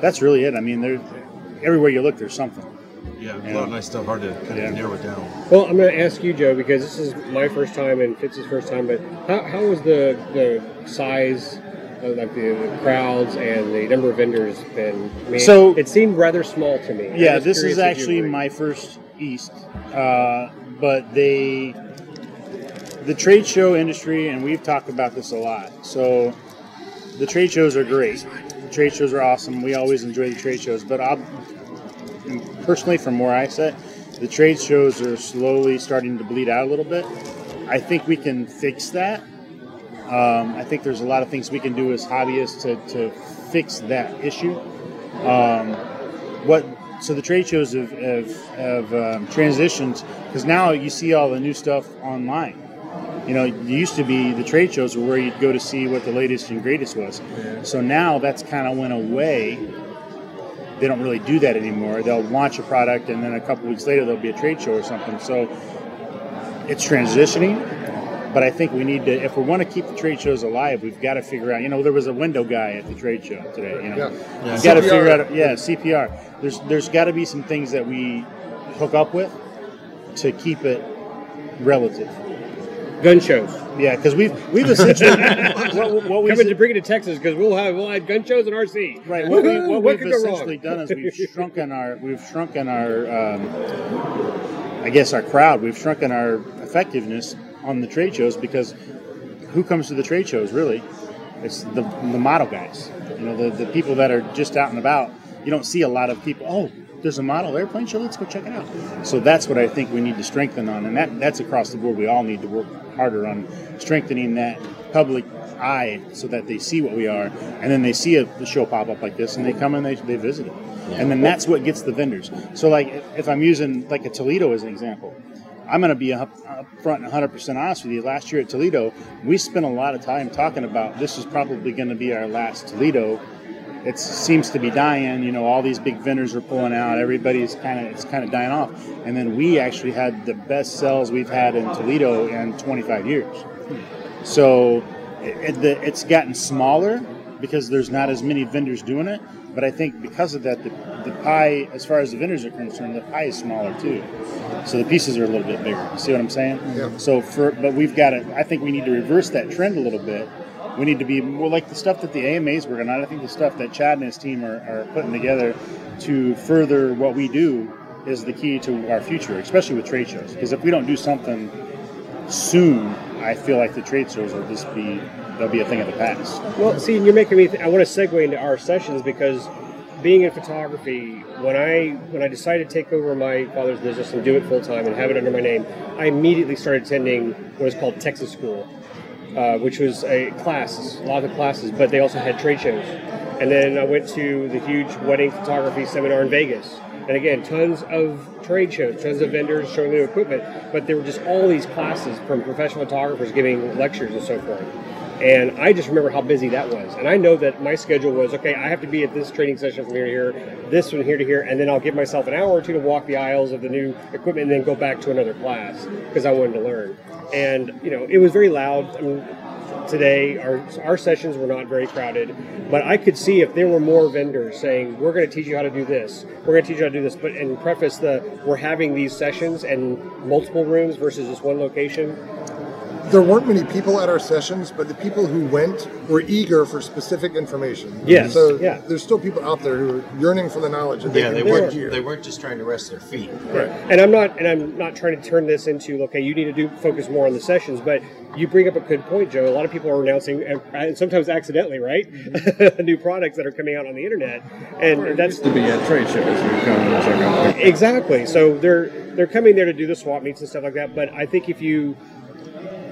that's really it. I mean, there, everywhere you look, there's something. Yeah, a lot of nice stuff. Hard to kind Yeah. of narrow it down. Well, I'm going to ask you, Joe, because this is my first time and Fitz's first time. But how, how was the the size, of, like the, the crowds and the number of vendors been? I mean, So- it seemed rather small to me. Yeah, this is actually my first East, uh, but they, the trade show industry, and we've talked about this a lot. So, the trade shows are great. The trade shows are awesome. We always enjoy the trade shows, but I'll, personally, from where I sit, the trade shows are slowly starting to bleed out a little bit. I think we can fix that. Um, I think there's a lot of things we can do as hobbyists to, to fix that issue. Um, what so the trade shows have, have, have um, transitioned because now you see all the new stuff online. You know, it used to be the trade shows were where you'd go to see what the latest and greatest was. So now that's kind of went away. They don't really do that anymore. They'll launch a product and then a couple weeks later there'll be a trade show or something. So it's transitioning, but I think we need to, if we want to keep the trade shows alive, we've got to figure out. You know, there was a window guy at the trade show today. You know, Yeah. You've got to figure out, yeah, CPR. There's there's got to be some things that we hook up with to keep it relative. gun shows. Yeah, because we've we've essentially what, what we Coming to bring it to Texas because we'll have we'll have gun shows in RC. right what, we, what, What we've could go wrong? essentially done is we've shrunken our we've shrunken our um, I guess our crowd. We've shrunken our effectiveness on the trade shows because who comes to the trade shows really? It's the the model guys. You know, the, the people that are just out and about. You don't see a lot of people. Oh, there's a model airplane show. Let's go check it out. So that's what I think we need to strengthen on, and that that's across the board. We all need to work harder on strengthening that public eye so that they see what we are, and then they see a the show pop up like this, and they come and they, they visit it, and then that's what gets the vendors. So like if- if I'm using like a Toledo as an example, I'm going to be up, up front and 100% honest with you. Last year at Toledo, we spent a lot of time talking about this is probably going to be our last Toledo. It seems to be dying. You know, all these big vendors are pulling out. Everybody's kind of it's kind of dying off. And then we actually had the best sales we've had in Toledo in 25 years. So it, it, it's gotten smaller because there's not as many vendors doing it. But I think because of that, the, the pie, as far as the vendors are concerned, the pie is smaller too. So the pieces are a little bit bigger. See what I'm saying? Yeah. So for, but we've got to. I think we need to reverse that trend a little bit. We need to be more like the stuff that the AMA's working on. I think the stuff that Chad and his team are, are putting together to further what we do is the key to our future, especially with trade shows. Because if we don't do something soon, I feel like the trade shows will just be they'll be a thing of the past. Well, see, you're making me. Th- I want to segue into our sessions because being in photography, when I when I decided to take over my father's business and do it full time and have it under my name, I immediately started attending what is called Texas School, uh, which was a class, a lot of classes, but they also had trade shows. And then I went to the huge wedding photography seminar in Vegas. And again, tons of trade shows, tons of vendors showing new equipment, but there were just all these classes from professional photographers giving lectures and so forth. And I just remember how busy that was. And I know that my schedule was okay, I have to be at this training session from here to here, this from here to here, and then I'll give myself an hour or two to walk the aisles of the new equipment and then go back to another class because I wanted to learn. And, you know, it was very loud. I mean, today. Our our sessions were not very crowded, but I could see if there were more vendors saying, "We're going to teach you how to do this. We're going to teach you how to do this," but and preface the we're having these sessions and multiple rooms versus just one location. There weren't many people at our sessions, but the people who went were eager for specific information. Yes, So yeah. there's still people out there who are yearning for the knowledge that Yeah, can they weren't. here. They weren't just trying to rest their feet. Right. And I'm not, and I'm not trying to turn this into okay. You need to do focus more on the sessions, but you bring up a good point, Joe. A lot of people are announcing, and- and sometimes accidentally, right, new products that are coming out on the internet, and that's to be at trade shows. You come and check out. exactly. So they're they're coming there to do the swap meets and stuff like that. But I think if you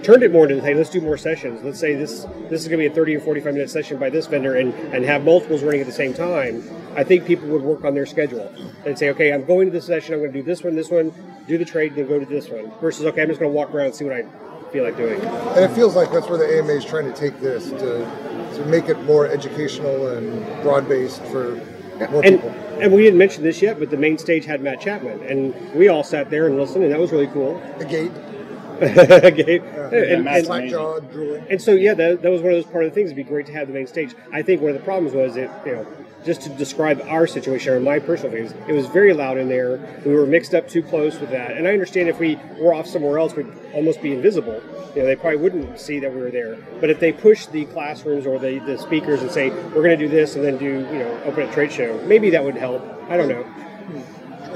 turned it more into hey, let's do more sessions. Let's say this this is going to be a 30 or 45 minute session by this vendor, and and have multiples running at the same time. I think people would work on their schedule and say, okay, I'm going to this session. I'm going to do this one, this one, do the trade, then go to this one. Versus okay, I'm just going to walk around and see what I feel like doing. And it feels like that's where the AMA is trying to take this to, to make it more educational and broad based for more And people. and we didn't mention this yet, but the main stage had Matt Chapman, and we all sat there and listened, and that was really cool. The gate, Okay. and, Matt's and- slack amazing. jaw, drooling. And so, yeah, that, that was one of those part of the things. It'd be great to have the main stage. I think one of the problems was it, you know, just to describe our situation or my personal feelings, it was very loud in there. We were mixed up too close with that. And I understand if we were off somewhere else, we'd almost be invisible. You know, they probably wouldn't see that we were there. But if they push the classrooms or the, the speakers and say, we're going to do this and then do, you know, open a trade show, maybe that would help. I don't know.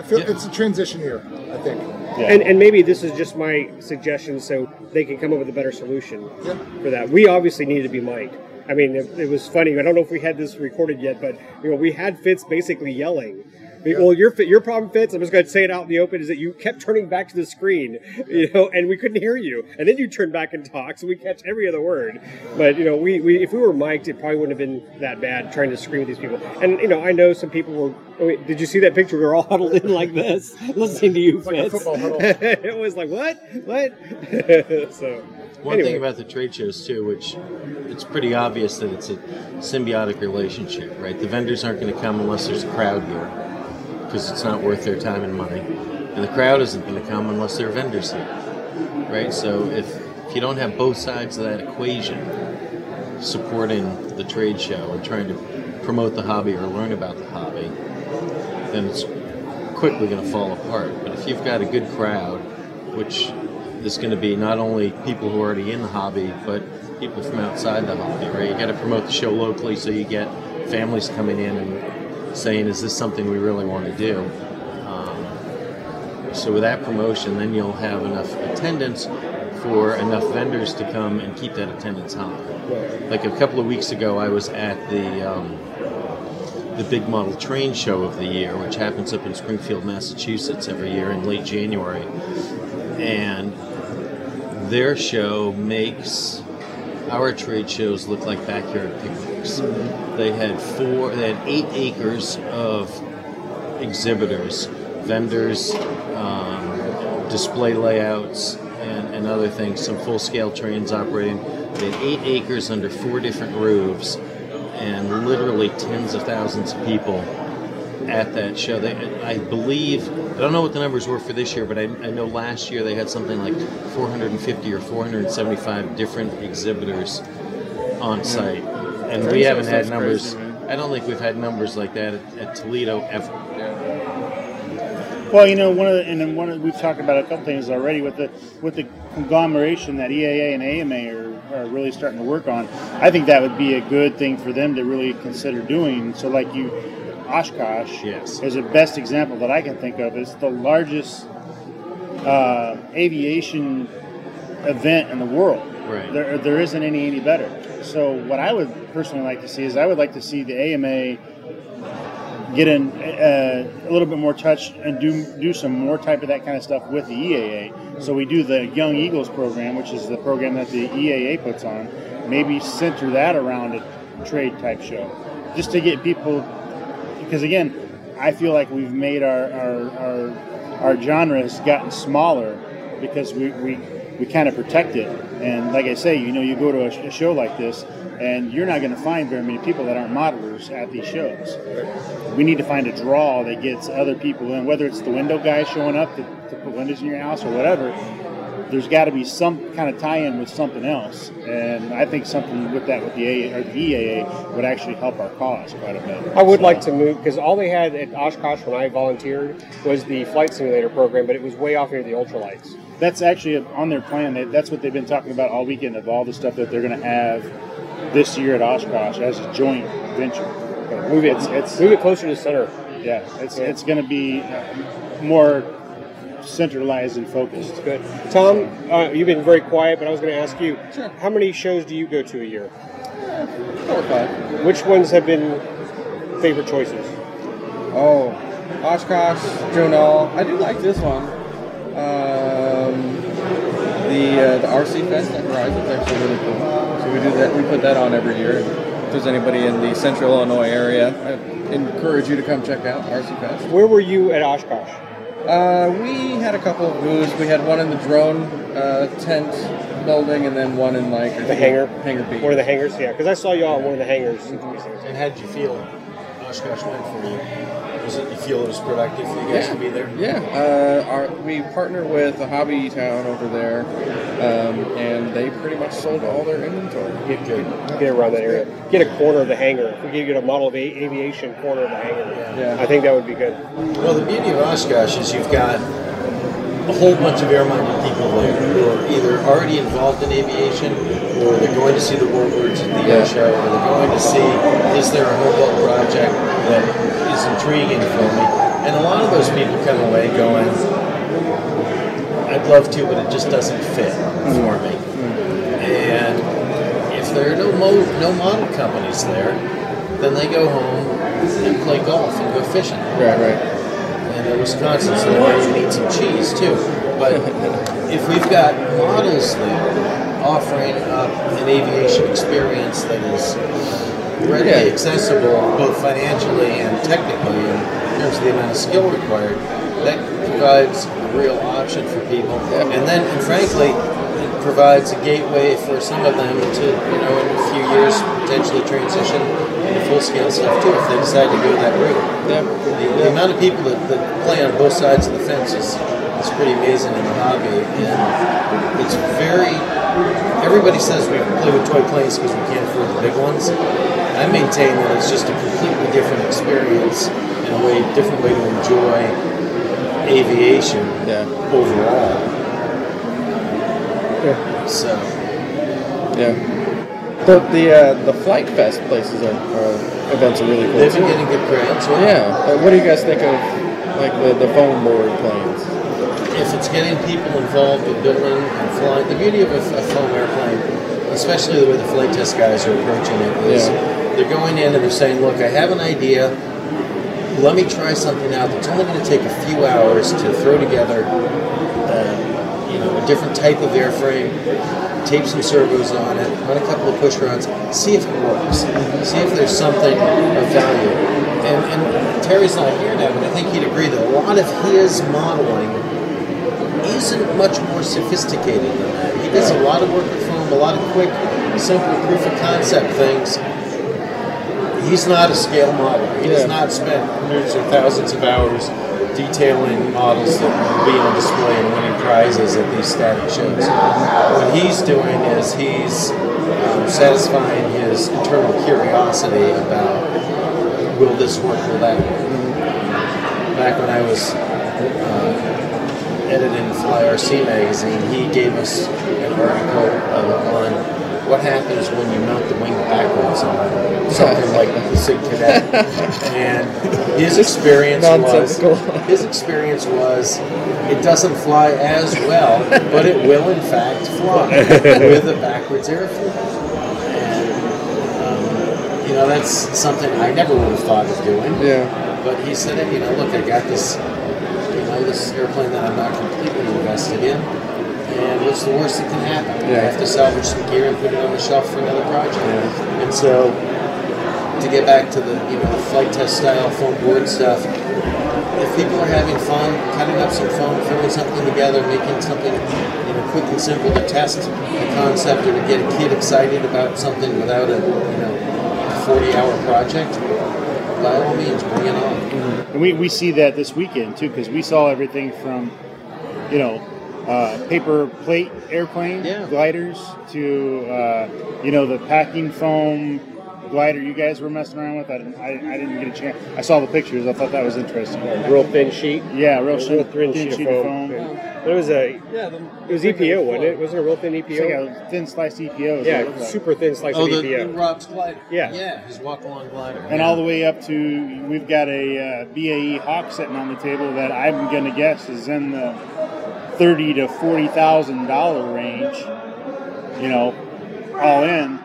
I feel it's a transition year, I think. And, and maybe this is just my suggestion so they can come up with a better solution Yeah. for that. We obviously need to be mic'd. I mean, it, it was funny. I don't know if we had this recorded yet, but you know, we had Fitz basically yelling. Well, your your problem, Fitz. I'm just going to say it out in the open. Is that you kept turning back to the screen, you know, and we couldn't hear you, and then you turned back and talked, so we catch every other word. But you know, we, we if we were mic'd, it probably wouldn't have been that bad trying to scream with these people. And you know, I know some people were. oh, wait, did you see that picture? We were all huddled in like this, listening to you, like a Fitz. football huddle. it was like what, what? so One anyway. thing about the trade shows too, which it's pretty obvious that it's a symbiotic relationship, right? The vendors aren't going to come unless there's a crowd here, because it's not worth their time and money, and the crowd isn't going to come unless there are vendors here, right? So if if you don't have both sides of that equation supporting the trade show and trying to promote the hobby or learn about the hobby, then it's quickly going to fall apart. But if you've got a good crowd, which is going to be not only people who are already in the hobby, but people from outside the hobby, right? You got to promote the show locally so you get families coming in and saying, "Is this something we really want to do?" Um, so with that promotion, then you'll have enough attendance for enough vendors to come and keep that attendance high. Like a couple of weeks ago, I was at the um, the big model train show of the year, which happens up in Springfield, Massachusetts, every year in late January, and their show makes our trade shows look like backyard picnics. They had four, they had eight acres of exhibitors, vendors, um, display layouts, and, and other things. Some full-scale trains operating. They had eight acres under four different roofs, and literally tens of thousands of people at that show. They, I believe, I don't know what the numbers were for this year, but I, I know last year they had something like 450 or 475 different exhibitors on site. And we haven't had numbers, crazy, man. I don't think we've had numbers like that at, at Toledo ever. Well, you know, one of the, and then one of, we've talked about a couple things already with the with the conglomeration that EAA and AMA are, are really starting to work on. I think that would be a good thing for them to really consider doing. So, like you, Oshkosh Yes. is the best example that I can think of. It's the largest uh, aviation event in the world. Right. There, there isn't any any better. So, what I would personally like to see is I would like to see the AMA get in uh, a little bit more touch and do do some more type of that kind of stuff with the EAA. So we do the Young Eagles program, which is the program that the EAA puts on. Maybe center that around a trade type show, just to get people. Because again, I feel like we've made our our our, our genre has gotten smaller because we we, we kind of protect it. And like I say, you know, you go to a, a show like this, and you're not going to find very many people that aren't modelers at these shows we need to find a draw that gets other people in, whether it's the window guy showing up to, to put windows in your house or whatever. There's got to be some kind of tie-in with something else, and I think something with that with the A or the EAA would actually help our cause quite a bit. I would So- like to move because all they had at Oshkosh when I volunteered was the flight simulator program, but it was way off near the ultralights. That's actually on their plan. They, that's what they've been talking about all weekend of all the stuff that they're going to have this year at Oshkosh as a joint venture. Move it, It's, it's move it closer to the center. yeah, it's it's going to be more centralized and focused. Good. Tom, uh, you've been very quiet, but I was going to ask you, Sure. how many shows do you go to a year? Four or five. Which ones have been favorite choices? Oh, Oshkosh, Joe Nall. I do like this one. Um, the uh, the RC Fest at Horizon is actually really cool. So we do that. We put that on every year. If there's anybody in the Central Illinois area, I encourage you to come check out RC Fest. Where were you at Oshkosh? Uh, we had a couple of booths. We had one in the drone uh, tent building, and then one in like The hangar? Hangar B. One of the hangars? Yeah, because I saw you all in one of the hangars. And how did you feel Oshkosh went for you? Was it you feel it was productive for you guys to be there? Yeah, uh, our, we partner with a hobby town over there, um, and they pretty much sold all their inventory. Get, get, get around that area. Get a corner of the hangar. If we could get a model of a- aviation corner of the hangar, Yeah. I think that would be good. Well, the beauty of Oshkosh is you've got a whole bunch of air-minded people there who are either already involved in aviation, or they're going to see the warbirds at the air show, or they're going to see is there a mobile project that intriguing for me. And a lot of those people come away going, I'd love to, but it just doesn't fit for me. And if there are no mo- no model companies there, then they go home and play golf and go fishing Right, right. and they're Wisconsin, so they might eat some cheese too. But if we've got models there offering up an aviation experience that is readily Yeah. accessible, both financially and technically, in terms of the amount of skill required, that provides a real option for people. And then, and frankly, it provides a gateway for some of them to, you know, in a few years, potentially transition into full-scale stuff too, if they decide to go that route. Yeah. The, the amount of people that, that play on both sides of the fence is, is pretty amazing in the hobby, and it's very. Everybody says we play with toy planes because we can't afford the big ones. I maintain that it's just a completely different experience and a way, different way to enjoy aviation Yeah. overall. Yeah. So Yeah. The the uh, the Flite Fest places are, are events are really cool they've been too. getting good crowds. yeah. Yeah. Uh, what do you guys think of like the the foam board planes? If it's getting people involved in building and flying, the beauty of a, a foam airplane, especially the way the Flite Test guys are approaching it, is Yeah. they're going in and they're saying, "Look, I have an idea. Let me try something out that's only going to take a few hours to throw together, uh, you know, a different type of airframe, tape some servos on it, run a couple of push rods, see if it works, see if there's something of value." And, and Terry's not here now, but I think he'd agree that a lot of his modeling isn't much more sophisticated than that. He does a lot of work with foam, a lot of quick, simple proof of concept things. He's not a scale modeler. He does not spend hundreds or thousands of hours detailing models that will be on display and winning prizes at these static shows. What he's doing is he's um, satisfying his internal curiosity about will this work, will that work. Back when I was editing Fly RC magazine, he gave us an article on what happens when you mount the wing backwards on something like the Sig Kadet. and his experience was his experience was it doesn't fly as well, but it will in fact fly with a backwards airfoil. And um, you know that's something I never would have thought of doing. Yeah. But he said, you know, look, I got this, this airplane that I'm not completely invested in, and what's the worst that can happen? I have to salvage some gear and put it on the shelf for another project. Yeah. And so, to get back to the, you know, Flite Test style foam board stuff, if people are having fun, cutting up some foam, throwing something together, making something, you know, quick and simple to test a concept or to get a kid excited about something without a, you know, 40-hour project, by all means, bring it on. And we, we see that this weekend too, because we saw everything from, you know, uh, paper plate airplane Yeah. gliders to uh, you know the packing foam glider you guys were messing around with. I didn't, I, I didn't get a chance. I saw the pictures. I thought that was interesting. Real thin sheet. Yeah, real, Real thin thin sheet of foam. But it was a Yeah, the, it was EPO, wasn't it? Wasn't it a real thin EPO? like a thin sliced EPO. is it yeah, like. super thin slice Oh, of the, the EPO. Rob's glider. Yeah. Yeah, his walk along glider. And all the way up to we've got a uh, BAE Hawk sitting on the table that I'm going to guess is in the thirty to forty thousand dollar range. You know, all in.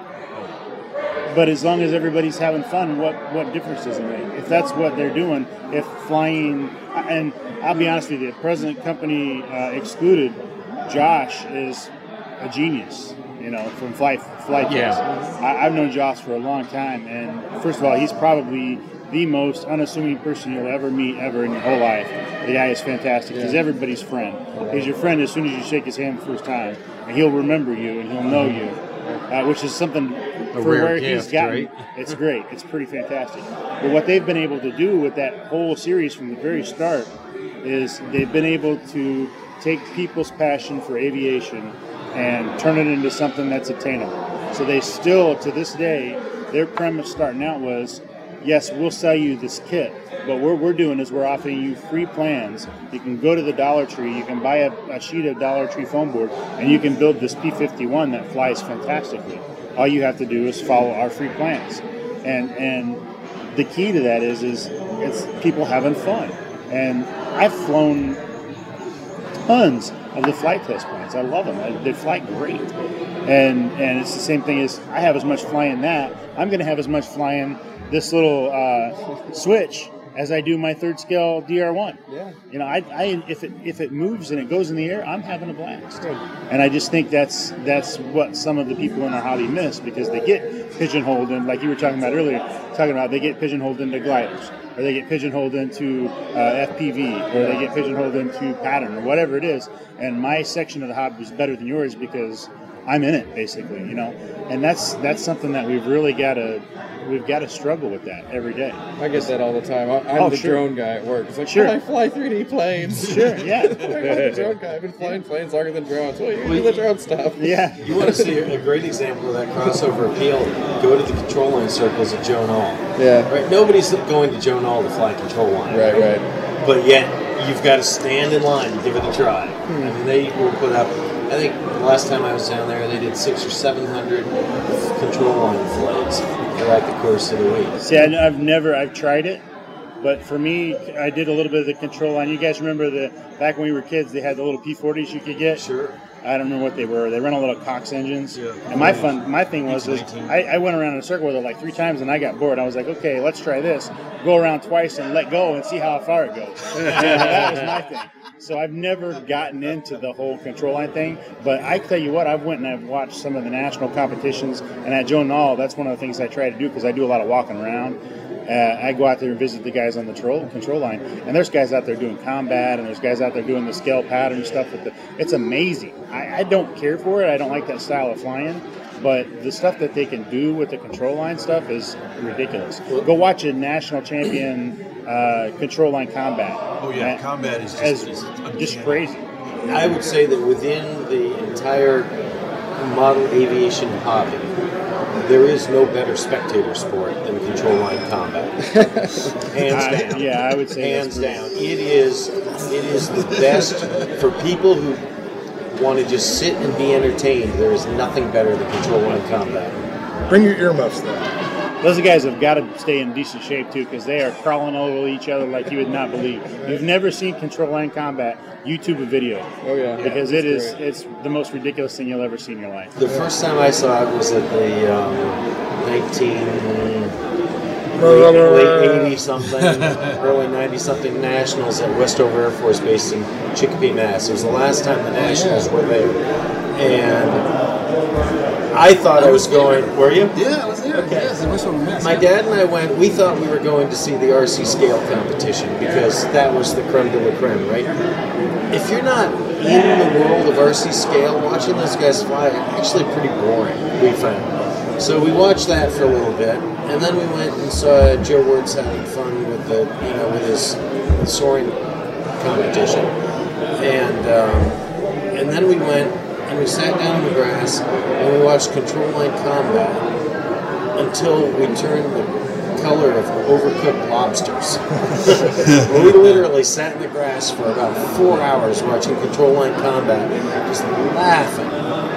But as long as everybody's having fun, what what difference does it make? If that's what they're doing, if flying, and I'll be honest with you, present company uh, excluded, Josh is a genius. You know, from flight flight Yeah. I, I've known Josh for a long time, and first of all, he's probably the most unassuming person you'll ever meet ever in your whole life. The guy is fantastic. He's everybody's friend. He's your friend as soon as you shake his hand the first time, and he'll remember you and he'll know you, uh, which is something for where he's gotten. right? It's great. It's pretty fantastic. But what they've been able to do with that whole series from the very start is they've been able to take people's passion for aviation and turn it into something that's attainable. So they still, to this day, their premise starting out was, yes, we'll sell you this kit, but what we're doing is we're offering you free plans. You can go to the Dollar Tree, you can buy a, a sheet of Dollar Tree foam board, and you can build this P51 that flies fantastically. All you have to do is follow our free plans, and and the key to that is is it's people having fun. And I've flown tons of the Flite Test planes. I love them. They fly great. And and it's the same thing as I have as much flying that. I'm going to have as much flying this little uh, switch as I do my third scale DR1. Yeah. You know, I, I if it if it moves and it goes in the air, I'm having a blast. And I just think that's that's what some of the people in our hobby miss because they get pigeonholed in, like you were talking about earlier, talking about they get pigeonholed into gliders, or they get pigeonholed into uh, FPV, or they get pigeonholed into pattern, or whatever it is. And my section of the hobby is better than yours because I'm in it, basically. You know, and that's that's something that we've really got to we've got to struggle with that every day. I get that all the time. I- I'm Oh, the sure. drone guy at work. It's like, Sure. "Oh, I fly 3D planes. Sure, yeah, I'm the drone guy. I've been flying planes longer than drones. Well, you do the drone stuff. yeah. You want to see a great example of that crossover appeal? Go to the control line circles at Joe Nall. Yeah. Right? Nobody's going to Joe Nall to fly control line. Right, right. But yet, you've got to stand in line and give it a try. Hmm. I mean, they will put up, I think the last time I was down there, they did six or seven hundred control line flights throughout the course of the week. See, I, I've never, I've tried it, but for me, I did a little bit of the control line. You guys remember the back when we were kids, they had the little P40s you could get. Sure. I don't remember what they were. They run a little Cox engines. Yeah. And my fun, my thing was, is I, I went around in a circle with it like three times, and I got bored. I was like, okay, let's try this. Go around twice and let go and see how far it goes. And that was my thing. So I've never gotten into the whole control line thing, but I tell you what, I've went and I've watched some of the national competitions, and at Joe Nall, that's one of the things I try to do because I do a lot of walking around. Uh, I go out there and visit the guys on the troll, control line, and there's guys out there doing combat, and there's guys out there doing the scale pattern stuff. With the, it's amazing. I, I don't care for it. I don't like that style of flying, but the stuff that they can do with the control line stuff is ridiculous. Go watch a national champion uh, control line combat. Oh yeah, combat is just, is just crazy. I would say that within the entire model aviation hobby, there is no better spectator sport than control line combat. Hands I- down. yeah, I would say Hands down. It is it is the best for people who want to just sit and be entertained. There is nothing better than control line combat. Bring your earmuffs then. Those guys have got to stay in decent shape too, because they are crawling over each other like you would not believe. You've never seen control line combat. YouTube a video Oh, yeah. because It's it is great. it's the most ridiculous thing you'll ever see in your life. The first time I saw it was at the um, 19 late 80 something, early 90 something Nationals at Westover Air Force Base in Chicopee, Mass. It was the last time the Nationals were there. And I thought I was going, were you? Yeah, I was there. Yes, it was from Mass. My dad and I went, we thought we were going to see the RC scale competition because that was the creme de la creme, right? If you're not in the world of RC scale, watching those guys fly actually pretty boring, we found. So we watched that for a little bit, and then we went and saw Joe Wertz having fun with the, you know, with his soaring competition. And um, And then we went and we sat down in the grass and we watched Control Line Combat until we turned the color of overcooked lobsters. we literally sat in the grass for about four hours watching Control Line Combat, just laughing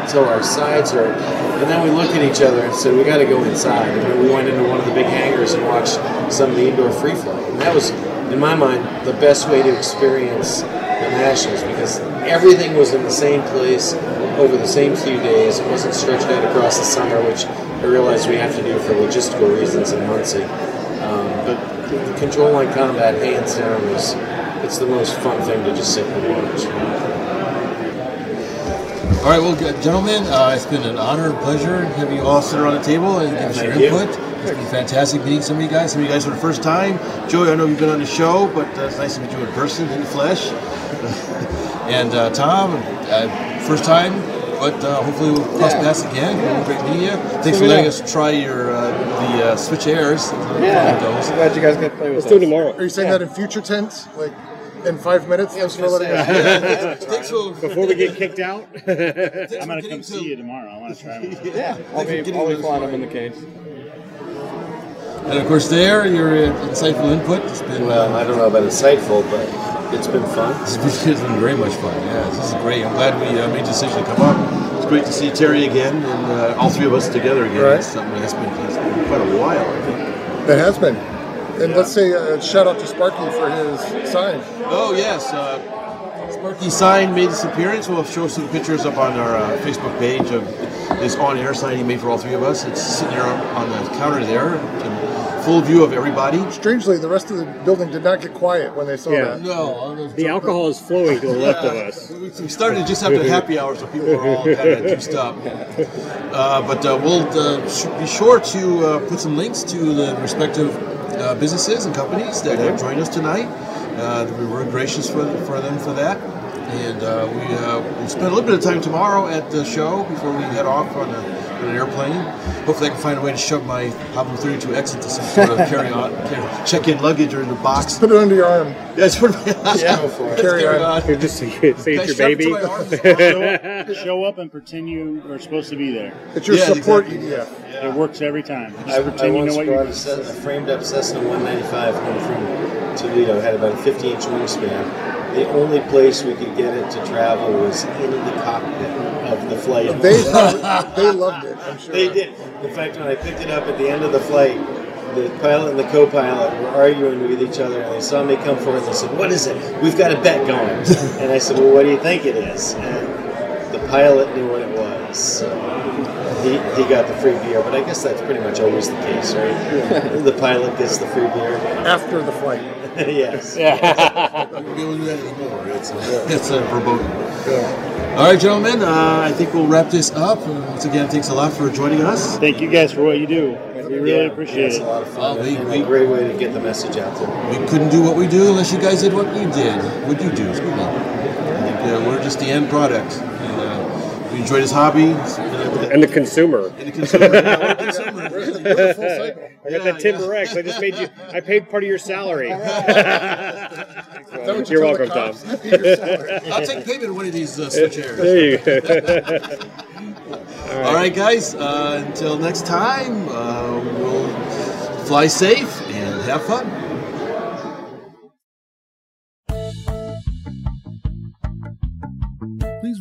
until our sides hurt. And then we looked at each other and said, we got to go inside. And we went into one of the big hangars and watched some of the indoor free flight. And that was, in my mind, the best way to experience The nationals because everything was in the same place over the same few days. It wasn't stretched out across the summer, which I realized we have to do for logistical reasons in Muncie. Um, but the control line combat, hands down, is it's the most fun thing to just sit and watch. All right, well, gentlemen, uh, it's been an honor and pleasure having you all sit around the table and give us your Thank you. input. It's been fantastic meeting some of you guys. Some of you guys for the first time. Joey, I know you've been on the show, but uh, it's nice to meet you in person, in the flesh. and uh, Tom, uh, first time, but uh, hopefully we'll cross Yeah. paths again. Great meeting you. Thanks for letting know. us try your uh, the uh, switch airs. Yeah, I'm glad you guys got to play with Let's do it tomorrow. Are you saying that in future tense? Like in five minutes? Thanks for letting us. Thanks for, Before we get kicked out. I'm gonna come to- see you tomorrow. I want to try one. Yeah, I'll be, getting I'll be flying Mike. them in the cage. And of course, there your uh, insightful input. It's been Well, I don't know about insightful, but it's been fun. It's been, it's been very much fun. Yeah, this is great. I'm glad we uh, made the decision to come up. It's great to see Terry again and uh, all three of us together again. Right. It's something that's been, it's been quite a while, I think. It has been. And let's say uh, shout out to Sparky for his sign. Oh yes, uh, Sparky sign made his appearance. We'll show some pictures up on our uh, Facebook page of his on-air sign he made for all three of us. It's sitting there on the counter there, in full view of everybody. Strangely, the rest of the building did not get quiet when they saw Yeah. that. No, The alcohol is flowing to the left of us. We we started just after happy hour, so people were all kind of juiced up. Uh, but uh, we'll uh, sh- be sure to uh, put some links to the respective uh, businesses and companies that have joined us tonight. Uh, we were gracious for, for them for that. And uh, we uh, we'll spend a little bit of time tomorrow at the show before we head off on, a, on an airplane. Hopefully, I can find a way to shove my Habu 32X into some sort of carry-on, carry, check-in luggage or in the box. Put it under your arm. That's what Yeah, Go for it. carry on. on. Just say it's Can I your it baby. to my arm? Show, show up and pretend you are supposed to be there. It's your Yeah, support exactly. EDF. It works every time. Just I, I pretend you know what you're. a, Ce- a framed up Cessna 195 home from Toledo. Had about a 50 inch wingspan. The only place we could get it to travel was in the cockpit of the flight. They loved, they loved it. I'm sure. They did. In fact, when I picked it up at the end of the flight, the pilot and the co-pilot were arguing with each other, and they saw me come forward. and They said, "What is it? We've got a bet going." and I said, "Well, what do you think it is?" And the pilot knew what it was. So he, he got the free beer, but I guess that's pretty much always the case, right? the pilot gets the free beer. After the flight. yes. We'll be able to do that anymore. It's a, it's a verboten. All right, gentlemen. Uh, I think we'll wrap this up. And once again, thanks a lot for joining us. Thank you guys for what you do. We really Yeah, appreciate it's it. a lot of fun Oh, we- we- a great way to get the message out there. We couldn't do what we do unless you guys did what we did. What you do? Excuse me. I think uh, we're just the end product. And, enjoy this hobby. And And the consumer. the consumer. Yeah, we're. We're. I got that Timber X. I just made you. I paid part of your salary. Is that what you You're welcome, Tom. cops? Pay your salary. I'll take payment of one of these uh, switch airs. There you go. All right, guys. Uh, until next time, uh, we'll fly safe and have fun.